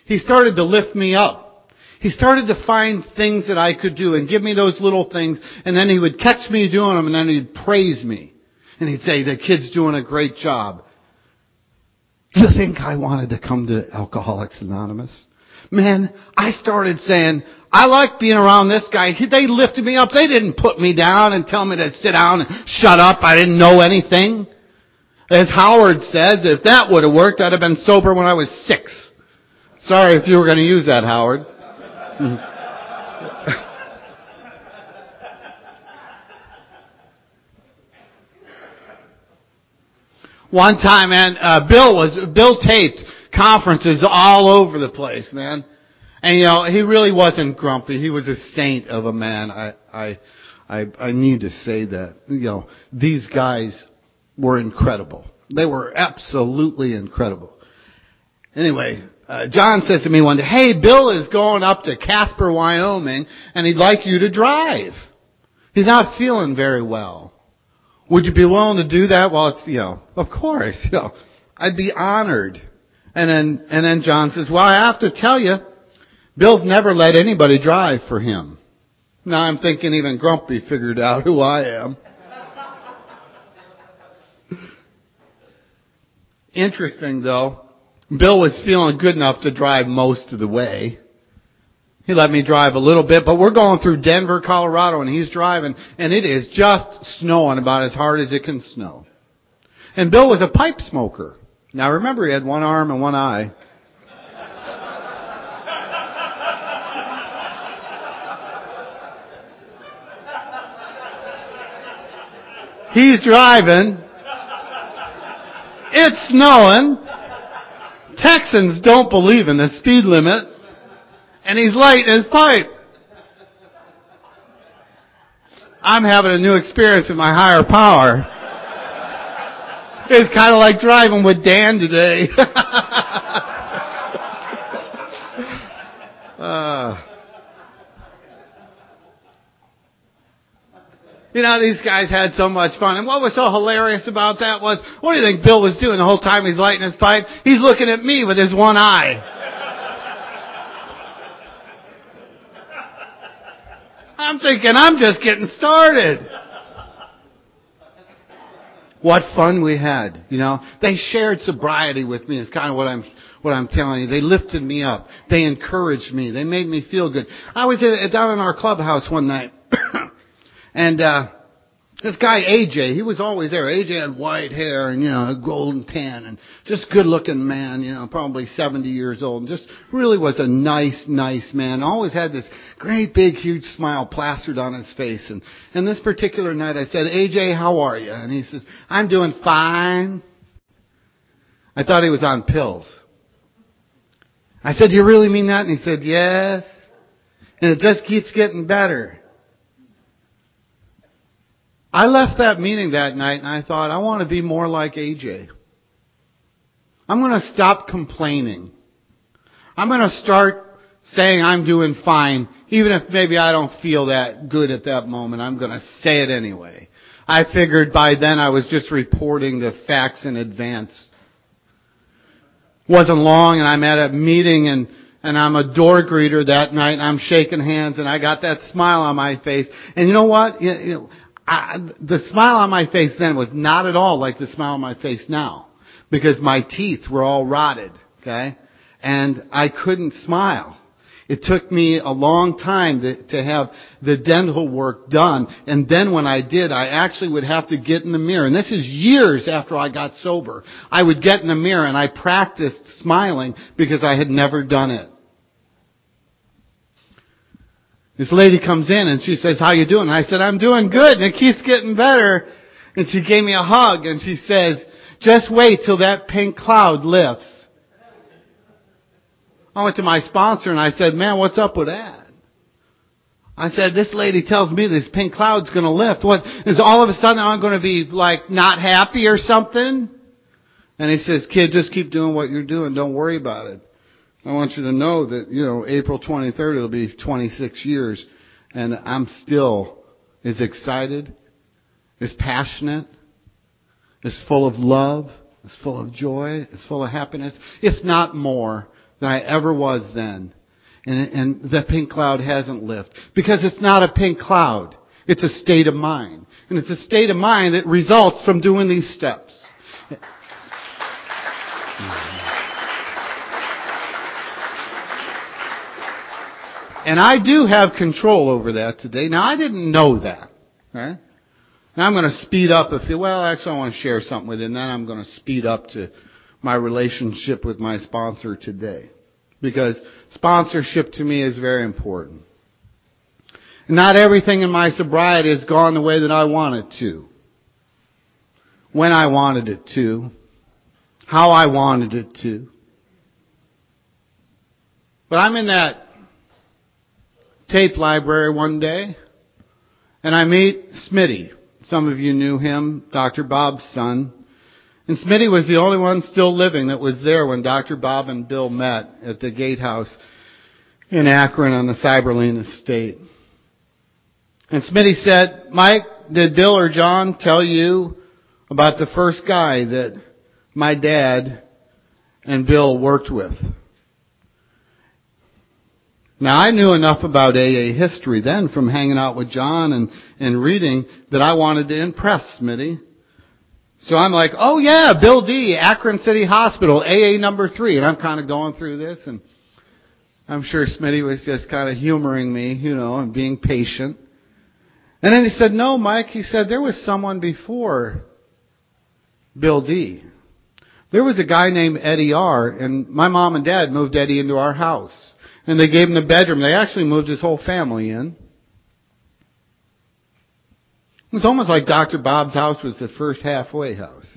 He started to lift me up. He started to find things that I could do and give me those little things and then he would catch me doing them and then he'd praise me. And he'd say, the kid's doing a great job. You think I wanted to come to Alcoholics Anonymous? Man, I started saying, I like being around this guy. They lifted me up. They didn't put me down and tell me to sit down and shut up. I didn't know anything. As Howard says, if that would have worked, I'd have been sober when I was six. Sorry if you were going to use that, Howard. One time, and uh, Bill was, Bill taped conferences all over the place, man. And you know, he really wasn't grumpy. He was a saint of a man. I, I, I, I need to say that. You know, these guys were incredible. They were absolutely incredible. Anyway, uh, John says to me one day, hey, Bill is going up to Casper, Wyoming, and he'd like you to drive. He's not feeling very well. Would you be willing to do that? Well, it's, you know, of course, you know, I'd be honored. And then, and then John says, well, I have to tell you, Bill's never let anybody drive for him. Now I'm thinking even Grumpy figured out who I am. Interesting though, Bill was feeling good enough to drive most of the way. He let me drive a little bit, but we're going through Denver, Colorado, and he's driving, and it is just snowing about as hard as it can snow. And Bill was a pipe smoker. Now remember, he had one arm and one eye. He's driving. It's snowing. Texans don't believe in the speed limit. And he's lighting his pipe. I'm having a new experience with my higher power. It's kind of like driving with Dan today. uh, you know, these guys had so much fun. And what was so hilarious about that was, what do you think Bill was doing the whole time he's lighting his pipe? He's looking at me with his one eye. I'm thinking I'm just getting started. What fun we had, you know. They shared sobriety with me. Is kind of what I'm what I'm telling you. They lifted me up. They encouraged me. They made me feel good. I was at, down in our clubhouse one night, and uh, this guy AJ, he was always there. AJ had white hair and, you know, a golden tan and just good looking man, you know, probably 70 years old and just really was a nice, nice man. Always had this great big huge smile plastered on his face. And, and this particular night I said, AJ, how are you? And he says, I'm doing fine. I thought he was on pills. I said, do you really mean that? And he said, yes. And it just keeps getting better. I left that meeting that night and I thought, I want to be more like AJ. I'm going to stop complaining. I'm going to start saying I'm doing fine, even if maybe I don't feel that good at that moment, I'm gonna say it anyway. I figured by then I was just reporting the facts in advance. Wasn't long and I'm at a meeting and, and I'm a door greeter that night and I'm shaking hands and I got that smile on my face. And you know what? I, the smile on my face then was not at all like the smile on my face now. Because my teeth were all rotted, okay? And I couldn't smile. It took me a long time to, to, have the dental work done. And then when I did, I actually would have to get in the mirror. And this is years after I got sober. I would get in the mirror and I practiced smiling because I had never done it. This lady comes in and she says, how you doing? And I said, I'm doing good and it keeps getting better. And she gave me a hug and she says, just wait till that pink cloud lifts. I went to my sponsor and I said, man, what's up with that? I said, this lady tells me this pink cloud's gonna lift. What, is all of a sudden I'm gonna be like not happy or something? And he says, kid, just keep doing what you're doing. Don't worry about it. I want you to know that, you know, April 23rd, it'll be 26 years and I'm still as excited, as passionate, as full of love, as full of joy, as full of happiness, if not more than I ever was then. And, and the pink cloud hasn't lifted. Because it's not a pink cloud. It's a state of mind. And it's a state of mind that results from doing these steps. And I do have control over that today. Now I didn't know that. Right? Now I'm going to speed up if you, well actually I want to share something with you and then I'm going to speed up to my relationship with my sponsor today. Because sponsorship to me is very important. Not everything in my sobriety has gone the way that I want it to. When I wanted it to. How I wanted it to. But I'm in that tape library one day and I meet Smitty. Some of you knew him, Dr. Bob's son. And Smitty was the only one still living that was there when Dr. Bob and Bill met at the gatehouse in Akron on the Seiberling estate. And Smitty said, Mike, did Bill or John tell you about the first guy that my dad and Bill worked with? Now I knew enough about AA history then from hanging out with John and, and reading that I wanted to impress Smitty. So I'm like, oh yeah, Bill D, Akron City Hospital, AA number three. And I'm kind of going through this and I'm sure Smitty was just kind of humoring me, you know, and being patient. And then he said, no, Mike, he said, there was someone before Bill D. There was a guy named Eddie R. and my mom and dad moved Eddie into our house. And they gave him the bedroom. They actually moved his whole family in. It was almost like Dr. Bob's house was the first halfway house.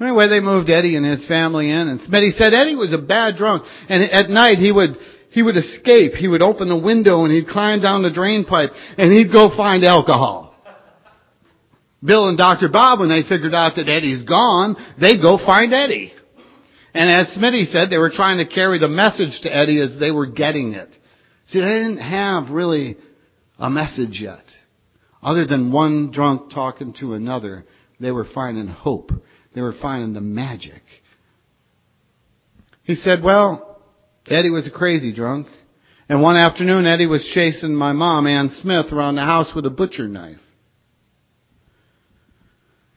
Anyway, they moved Eddie and his family in, and Smitty said Eddie was a bad drunk, and at night he would he would escape. He would open the window and he'd climb down the drain pipe and he'd go find alcohol. Bill and Dr. Bob, when they figured out that Eddie's gone, they go find Eddie. And as Smitty said, they were trying to carry the message to Eddie as they were getting it. See, they didn't have really a message yet. Other than one drunk talking to another, they were finding hope. They were finding the magic. He said, well, Eddie was a crazy drunk. And one afternoon, Eddie was chasing my mom, Ann Smith, around the house with a butcher knife.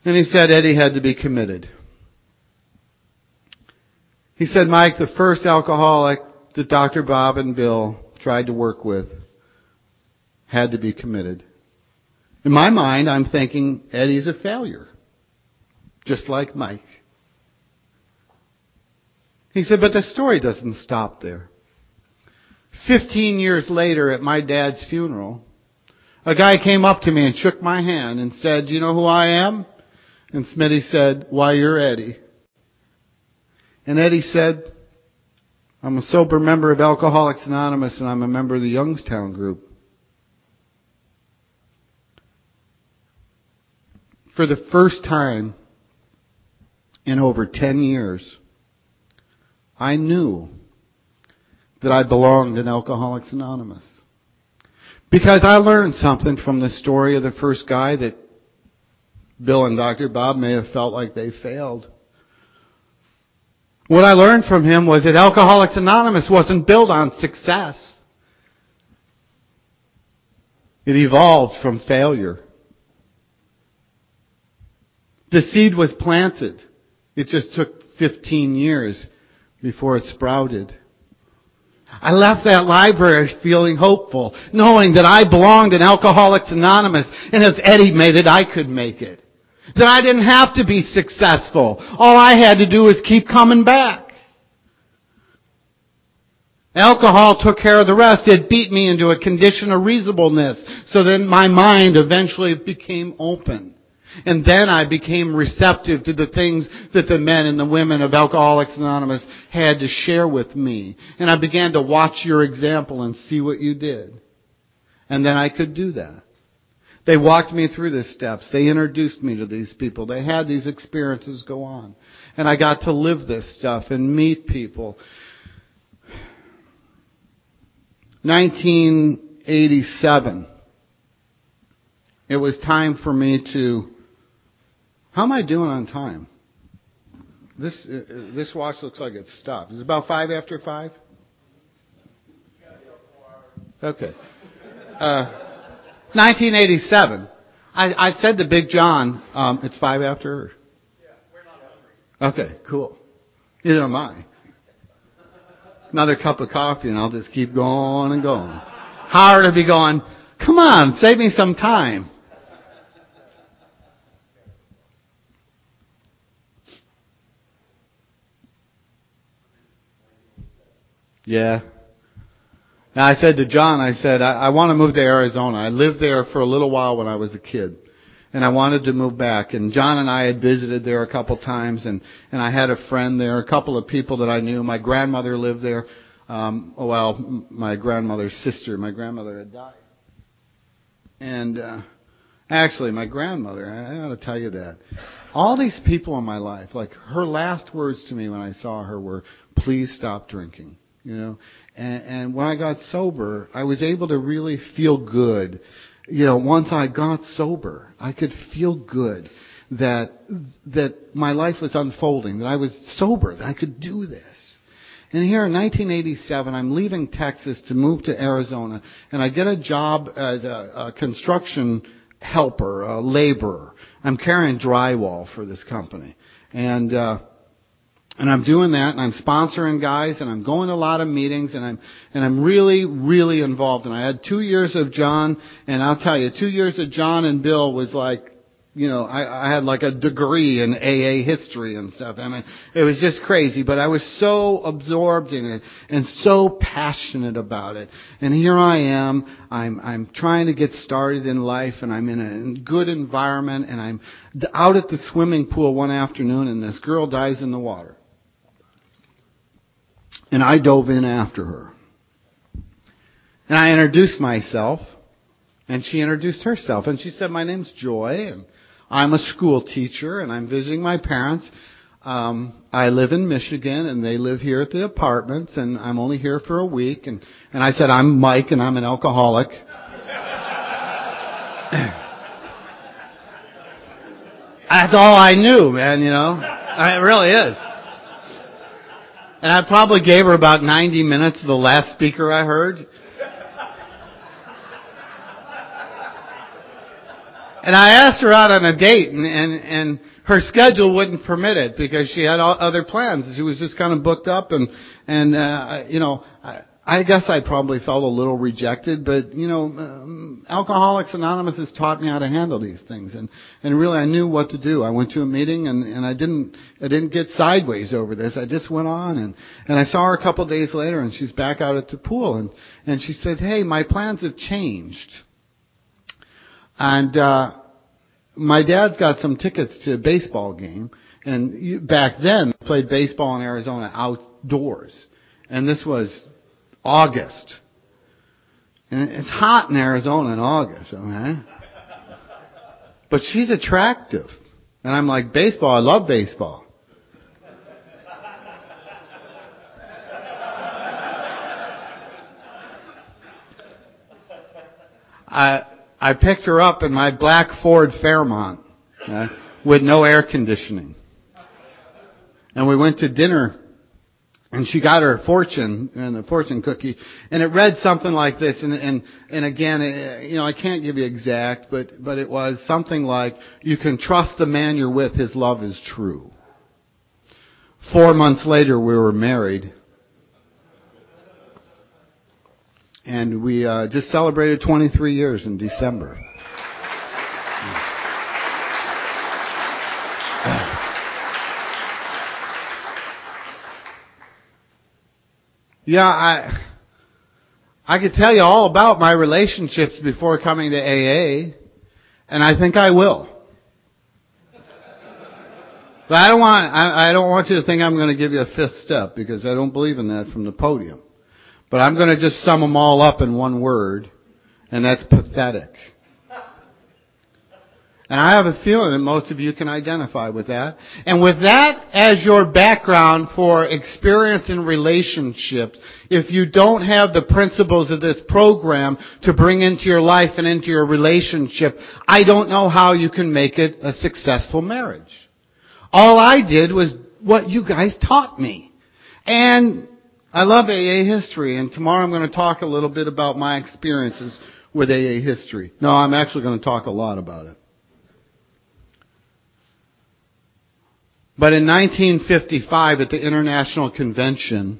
And he said Eddie had to be committed. He said, Mike, the first alcoholic that Dr. Bob and Bill tried to work with had to be committed. In my mind, I'm thinking Eddie's a failure. Just like Mike. He said, but the story doesn't stop there. Fifteen years later at my dad's funeral, a guy came up to me and shook my hand and said, you know who I am? And Smitty said, why you're Eddie. And Eddie said, I'm a sober member of Alcoholics Anonymous and I'm a member of the Youngstown group. for the first time in over 10 years, I knew that I belonged in Alcoholics Anonymous. Because I learned something from the story of the first guy that Bill and Dr. Bob may have felt like they failed. What I learned from him was that Alcoholics Anonymous wasn't built on success. It evolved from failure. The seed was planted. It just took 15 years before it sprouted. I left that library feeling hopeful, knowing that I belonged in Alcoholics Anonymous, and if Eddie made it, I could make it. That I didn't have to be successful. All I had to do was keep coming back. Alcohol took care of the rest. It beat me into a condition of reasonableness so that my mind eventually became open. And then I became receptive to the things that the men and the women of Alcoholics Anonymous had to share with me. And I began to watch your example and see what you did. And then I could do that. They walked me through the steps. They introduced me to these people. They had these experiences go on. And I got to live this stuff and meet people. 1987. It was time for me to how am I doing on time? This uh, this watch looks like it's stopped. Is it about five after five? Okay. Uh, 1987. I, I said to Big John, um, it's five after. Or? Yeah, we're not hungry. Okay, cool. Neither am I. Another cup of coffee and I'll just keep going and going. Howard will be going, come on, save me some time. Yeah. Now I said to John, I said, I, I want to move to Arizona. I lived there for a little while when I was a kid. And I wanted to move back. And John and I had visited there a couple times and, and I had a friend there, a couple of people that I knew. My grandmother lived there. Um, well, my grandmother's sister, my grandmother had died. And, uh, actually my grandmother, I, I gotta tell you that. All these people in my life, like her last words to me when I saw her were, please stop drinking you know. And, and when I got sober, I was able to really feel good. You know, once I got sober, I could feel good that that my life was unfolding, that I was sober, that I could do this. And here in 1987, I'm leaving Texas to move to Arizona, and I get a job as a, a construction helper, a laborer. I'm carrying drywall for this company, and. Uh, and I'm doing that and I'm sponsoring guys and I'm going to a lot of meetings and I'm, and I'm really, really involved. And I had two years of John and I'll tell you, two years of John and Bill was like, you know, I, I had like a degree in AA history and stuff. I mean, it was just crazy, but I was so absorbed in it and so passionate about it. And here I am. I'm, I'm trying to get started in life and I'm in a good environment and I'm out at the swimming pool one afternoon and this girl dies in the water. And I dove in after her. And I introduced myself, and she introduced herself, and she said, my name's Joy, and I'm a school teacher, and I'm visiting my parents. Um, I live in Michigan, and they live here at the apartments, and I'm only here for a week. And, and I said, I'm Mike, and I'm an alcoholic. That's all I knew, man, you know. It really is. And I probably gave her about 90 minutes of the last speaker I heard. And I asked her out on a date and, and, and her schedule wouldn't permit it because she had other plans. She was just kind of booked up and, and, uh, you know, I, I guess I probably felt a little rejected, but you know, um, Alcoholics Anonymous has taught me how to handle these things, and and really I knew what to do. I went to a meeting and and I didn't I didn't get sideways over this. I just went on and and I saw her a couple of days later, and she's back out at the pool, and and she said, "Hey, my plans have changed," and uh, my dad's got some tickets to a baseball game, and you, back then played baseball in Arizona outdoors, and this was August. And it's hot in Arizona in August, okay? But she's attractive. And I'm like, baseball, I love baseball. I, I picked her up in my black Ford Fairmont uh, with no air conditioning. And we went to dinner and she got her fortune and the fortune cookie and it read something like this and and and again you know I can't give you exact but but it was something like you can trust the man you're with his love is true. 4 months later we were married. And we uh, just celebrated 23 years in December Yeah, I I could tell you all about my relationships before coming to AA, and I think I will. But I don't want I, I don't want you to think I'm going to give you a fifth step because I don't believe in that from the podium. But I'm going to just sum them all up in one word, and that's pathetic. And I have a feeling that most of you can identify with that. And with that as your background for experience in relationships, if you don't have the principles of this program to bring into your life and into your relationship, I don't know how you can make it a successful marriage. All I did was what you guys taught me. And I love AA history, and tomorrow I'm going to talk a little bit about my experiences with AA history. No, I'm actually going to talk a lot about it. But in 1955 at the International Convention,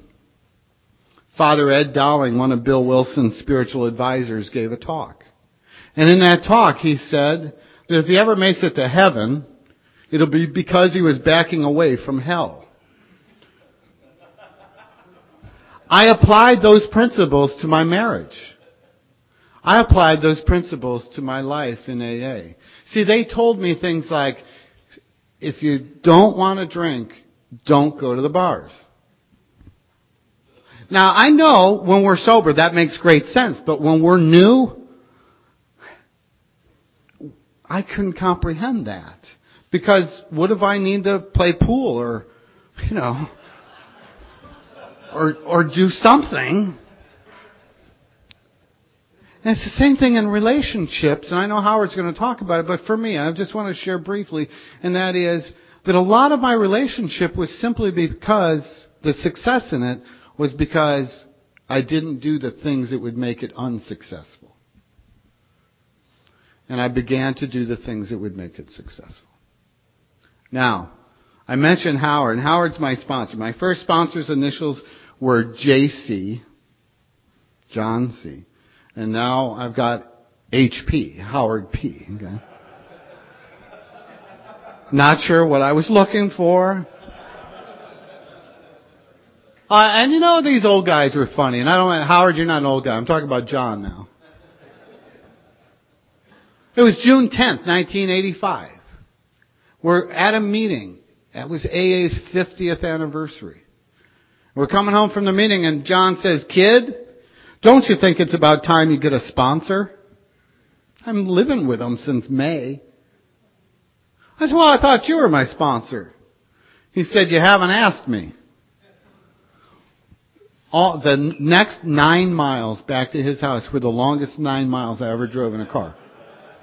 Father Ed Dowling, one of Bill Wilson's spiritual advisors, gave a talk. And in that talk he said that if he ever makes it to heaven, it'll be because he was backing away from hell. I applied those principles to my marriage. I applied those principles to my life in AA. See, they told me things like, if you don't want to drink, don't go to the bars. Now I know when we're sober that makes great sense, but when we're new, I couldn't comprehend that. Because what if I need to play pool or, you know, or, or do something? And it's the same thing in relationships, and I know Howard's going to talk about it, but for me, I just want to share briefly, and that is that a lot of my relationship was simply because the success in it was because I didn't do the things that would make it unsuccessful. And I began to do the things that would make it successful. Now, I mentioned Howard, and Howard's my sponsor. My first sponsor's initials were JC, John C and now I've got HP, Howard P. Okay. Not sure what I was looking for. Uh, and you know, these old guys were funny, and I don't, Howard, you're not an old guy. I'm talking about John now. It was June 10th, 1985. We're at a meeting. That was AA's 50th anniversary. We're coming home from the meeting and John says, kid, don't you think it's about time you get a sponsor? I'm living with them since May. I said, well, I thought you were my sponsor. He said, you haven't asked me. All, the next nine miles back to his house were the longest nine miles I ever drove in a car.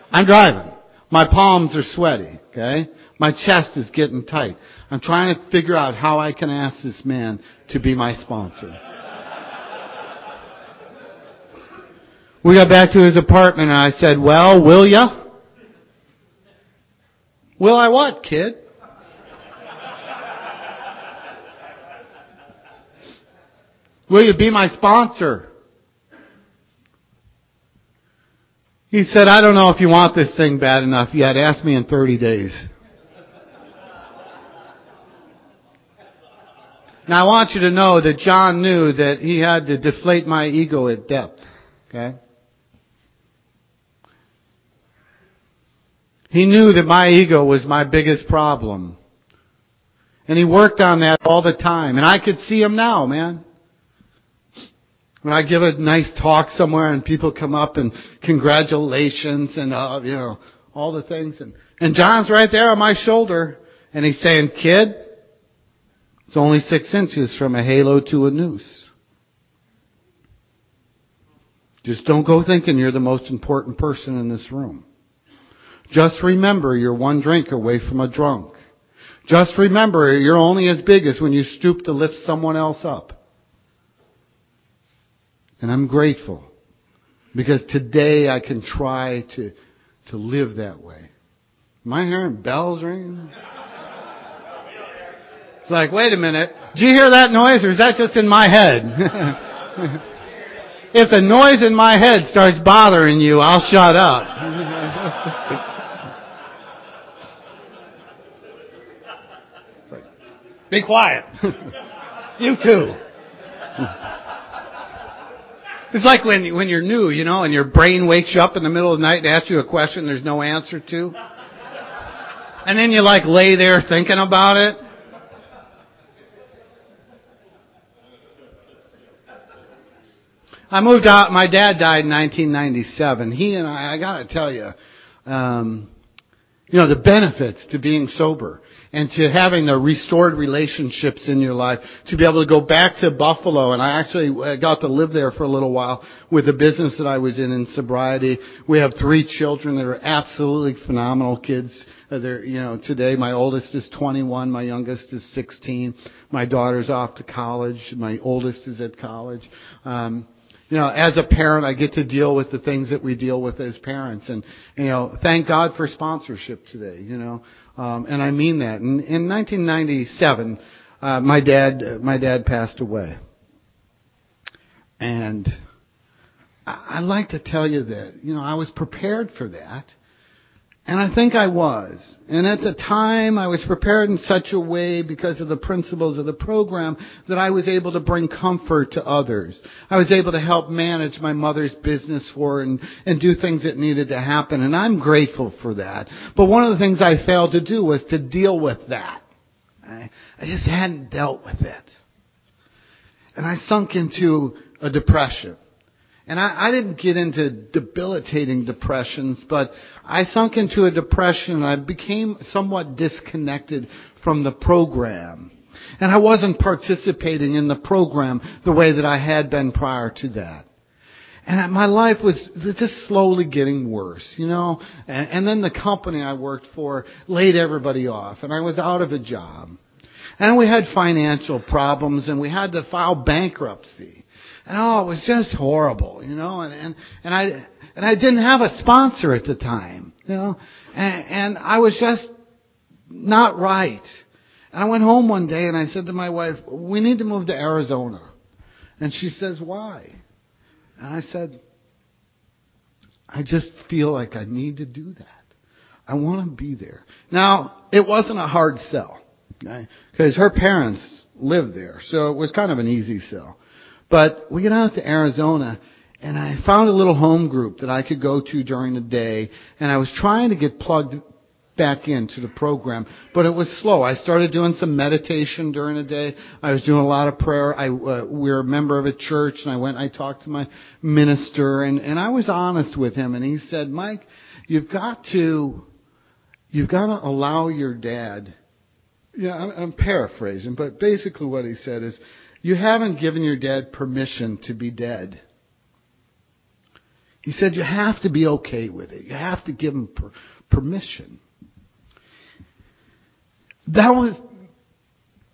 I'm driving. My palms are sweaty, okay? My chest is getting tight. I'm trying to figure out how I can ask this man to be my sponsor. We got back to his apartment and I said, well, will ya? Will I what, kid? Will you be my sponsor? He said, I don't know if you want this thing bad enough yet. Ask me in 30 days. Now I want you to know that John knew that he had to deflate my ego at depth. Okay? He knew that my ego was my biggest problem. And he worked on that all the time. And I could see him now, man. When I give a nice talk somewhere and people come up and congratulations and, uh, you know, all the things. And, and John's right there on my shoulder and he's saying, kid, it's only six inches from a halo to a noose. Just don't go thinking you're the most important person in this room. Just remember you're one drink away from a drunk. Just remember you're only as big as when you stoop to lift someone else up. And I'm grateful because today I can try to, to live that way. Am I hearing bells ringing? It's like, wait a minute. Do you hear that noise or is that just in my head? if the noise in my head starts bothering you, I'll shut up. Be quiet. you too. It's like when when you're new, you know, and your brain wakes you up in the middle of the night and asks you a question there's no answer to. And then you like lay there thinking about it. I moved out. My dad died in 1997. He and I, I got to tell you, um, you know, the benefits to being sober and to having the restored relationships in your life, to be able to go back to Buffalo. And I actually got to live there for a little while with the business that I was in in sobriety. We have three children that are absolutely phenomenal kids. They're, you know, today my oldest is 21, my youngest is 16, my daughter's off to college, my oldest is at college. Um, you know, as a parent, I get to deal with the things that we deal with as parents. And, you know, thank God for sponsorship today, you know. Um, and I mean that. In, in 1997, uh, my dad, my dad passed away. And I, I'd like to tell you that, you know, I was prepared for that. And I think I was. And at the time, I was prepared in such a way because of the principles of the program that I was able to bring comfort to others. I was able to help manage my mother's business for her and, and do things that needed to happen. And I'm grateful for that. But one of the things I failed to do was to deal with that. I, I just hadn't dealt with it. And I sunk into a depression. And I, I, didn't get into debilitating depressions, but I sunk into a depression and I became somewhat disconnected from the program. And I wasn't participating in the program the way that I had been prior to that. And my life was just slowly getting worse, you know. And, and then the company I worked for laid everybody off and I was out of a job. And we had financial problems and we had to file bankruptcy. And oh, it was just horrible, you know, and, and, and I, and I didn't have a sponsor at the time, you know, and, and I was just not right. And I went home one day and I said to my wife, we need to move to Arizona. And she says, why? And I said, I just feel like I need to do that. I want to be there. Now, it wasn't a hard sell, okay? Because her parents lived there, so it was kind of an easy sell. But we get out to Arizona and I found a little home group that I could go to during the day and I was trying to get plugged back into the program, but it was slow. I started doing some meditation during the day. I was doing a lot of prayer. I, uh, we were a member of a church and I went, I talked to my minister and, and I was honest with him and he said, Mike, you've got to, you've got to allow your dad, yeah, I'm, I'm paraphrasing, but basically what he said is, you haven't given your dad permission to be dead. He said you have to be okay with it. You have to give him per- permission. That was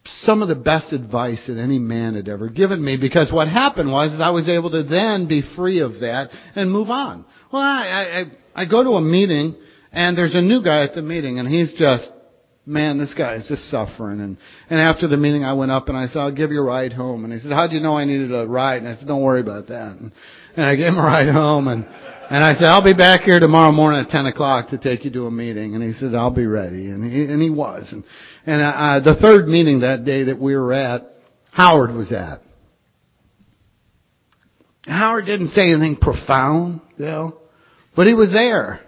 some of the best advice that any man had ever given me because what happened was I was able to then be free of that and move on. Well, I, I, I go to a meeting and there's a new guy at the meeting and he's just man, this guy is just suffering. And, and after the meeting, I went up and I said, I'll give you a ride home. And he said, how'd you know I needed a ride? And I said, don't worry about that. And, and I gave him a ride home and, and I said, I'll be back here tomorrow morning at 10 o'clock to take you to a meeting. And he said, I'll be ready. And he, and he was. And, and uh, the third meeting that day that we were at, Howard was at. Howard didn't say anything profound, you know, but he was there.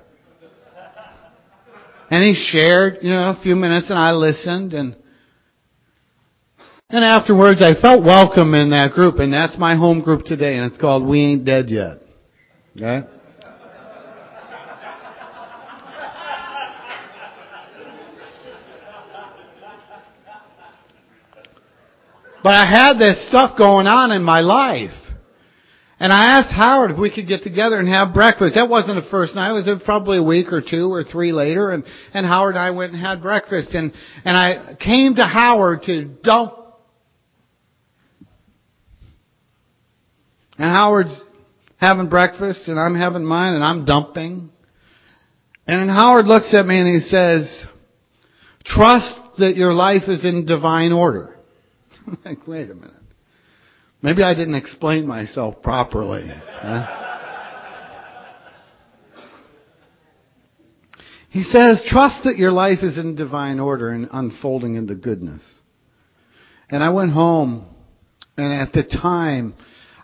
And he shared, you know, a few minutes and I listened and and afterwards I felt welcome in that group and that's my home group today and it's called We Ain't Dead Yet. Okay? But I had this stuff going on in my life. And I asked Howard if we could get together and have breakfast. That wasn't the first night. It was probably a week or two or three later. And, and Howard and I went and had breakfast. And, and I came to Howard to dump. And Howard's having breakfast and I'm having mine and I'm dumping. And then Howard looks at me and he says, trust that your life is in divine order. I'm like, wait a minute. Maybe I didn't explain myself properly. He says, trust that your life is in divine order and unfolding into goodness. And I went home and at the time,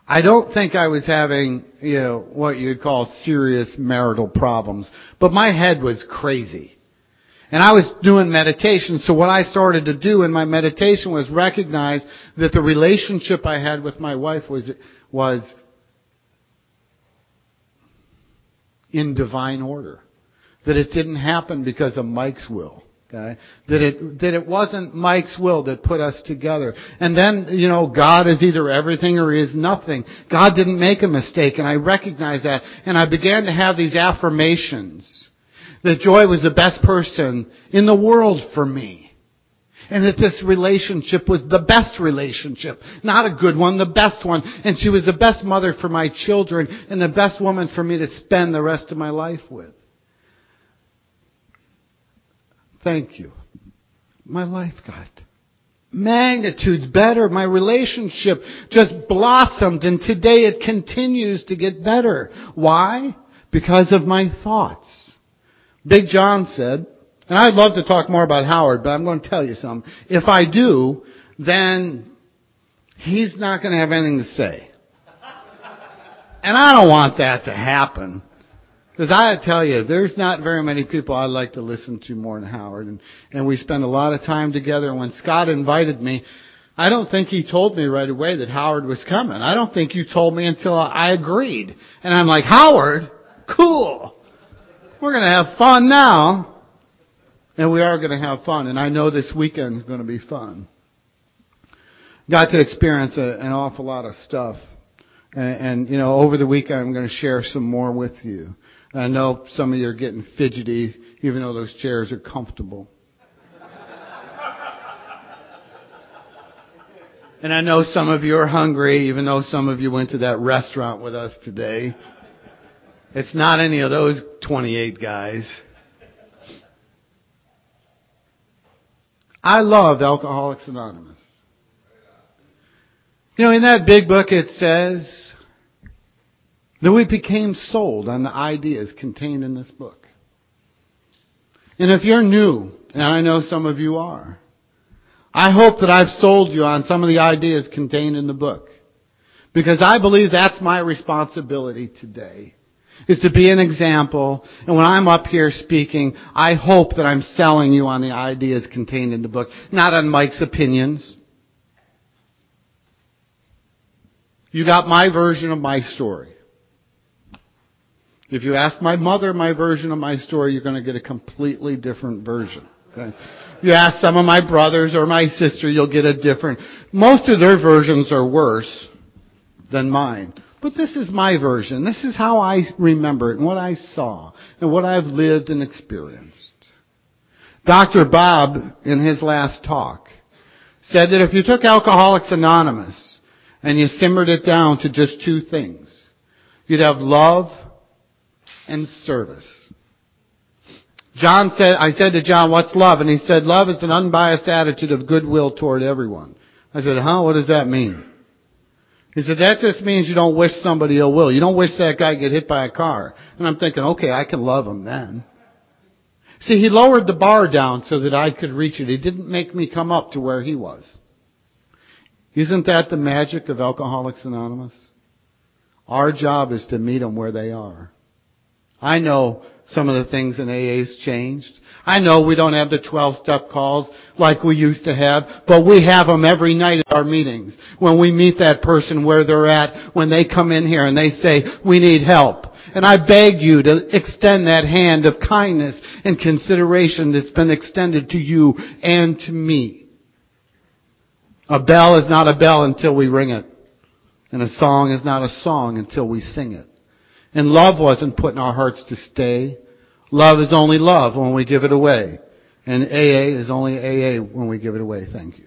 I don't think I was having, you know, what you'd call serious marital problems, but my head was crazy. And I was doing meditation, so what I started to do in my meditation was recognize that the relationship I had with my wife was, was in divine order. That it didn't happen because of Mike's will. Okay? That it, that it wasn't Mike's will that put us together. And then, you know, God is either everything or He is nothing. God didn't make a mistake, and I recognized that. And I began to have these affirmations that Joy was the best person in the world for me. And that this relationship was the best relationship. Not a good one, the best one. And she was the best mother for my children and the best woman for me to spend the rest of my life with. Thank you. My life got magnitudes better. My relationship just blossomed and today it continues to get better. Why? Because of my thoughts. Big John said, and I'd love to talk more about Howard, but I'm going to tell you something. If I do, then he's not going to have anything to say. And I don't want that to happen. Because I tell you, there's not very many people I like to listen to more than Howard. And, and we spend a lot of time together. And when Scott invited me, I don't think he told me right away that Howard was coming. I don't think you told me until I agreed. And I'm like, Howard? Cool. We're going to have fun now. And we are going to have fun. And I know this weekend is going to be fun. Got to experience a, an awful lot of stuff. And, and, you know, over the weekend I'm going to share some more with you. And I know some of you are getting fidgety, even though those chairs are comfortable. And I know some of you are hungry, even though some of you went to that restaurant with us today. It's not any of those 28 guys. I love Alcoholics Anonymous. You know, in that big book it says that we became sold on the ideas contained in this book. And if you're new, and I know some of you are, I hope that I've sold you on some of the ideas contained in the book. Because I believe that's my responsibility today is to be an example. And when I'm up here speaking, I hope that I'm selling you on the ideas contained in the book, not on Mike's opinions. You got my version of my story. If you ask my mother my version of my story, you're going to get a completely different version. Okay? You ask some of my brothers or my sister, you'll get a different. Most of their versions are worse than mine. But this is my version. This is how I remember it and what I saw and what I've lived and experienced. Dr. Bob, in his last talk, said that if you took Alcoholics Anonymous and you simmered it down to just two things, you'd have love and service. John said, I said to John, what's love? And he said, love is an unbiased attitude of goodwill toward everyone. I said, huh? What does that mean? He said, that just means you don't wish somebody ill will. You don't wish that guy get hit by a car. And I'm thinking, okay, I can love him then. See, he lowered the bar down so that I could reach it. He didn't make me come up to where he was. Isn't that the magic of Alcoholics Anonymous? Our job is to meet them where they are. I know some of the things in AA's changed. I know we don't have the 12 step calls like we used to have, but we have them every night at our meetings. When we meet that person where they're at, when they come in here and they say, we need help. And I beg you to extend that hand of kindness and consideration that's been extended to you and to me. A bell is not a bell until we ring it. And a song is not a song until we sing it. And love wasn't put in our hearts to stay. Love is only love when we give it away. And AA is only AA when we give it away. Thank you.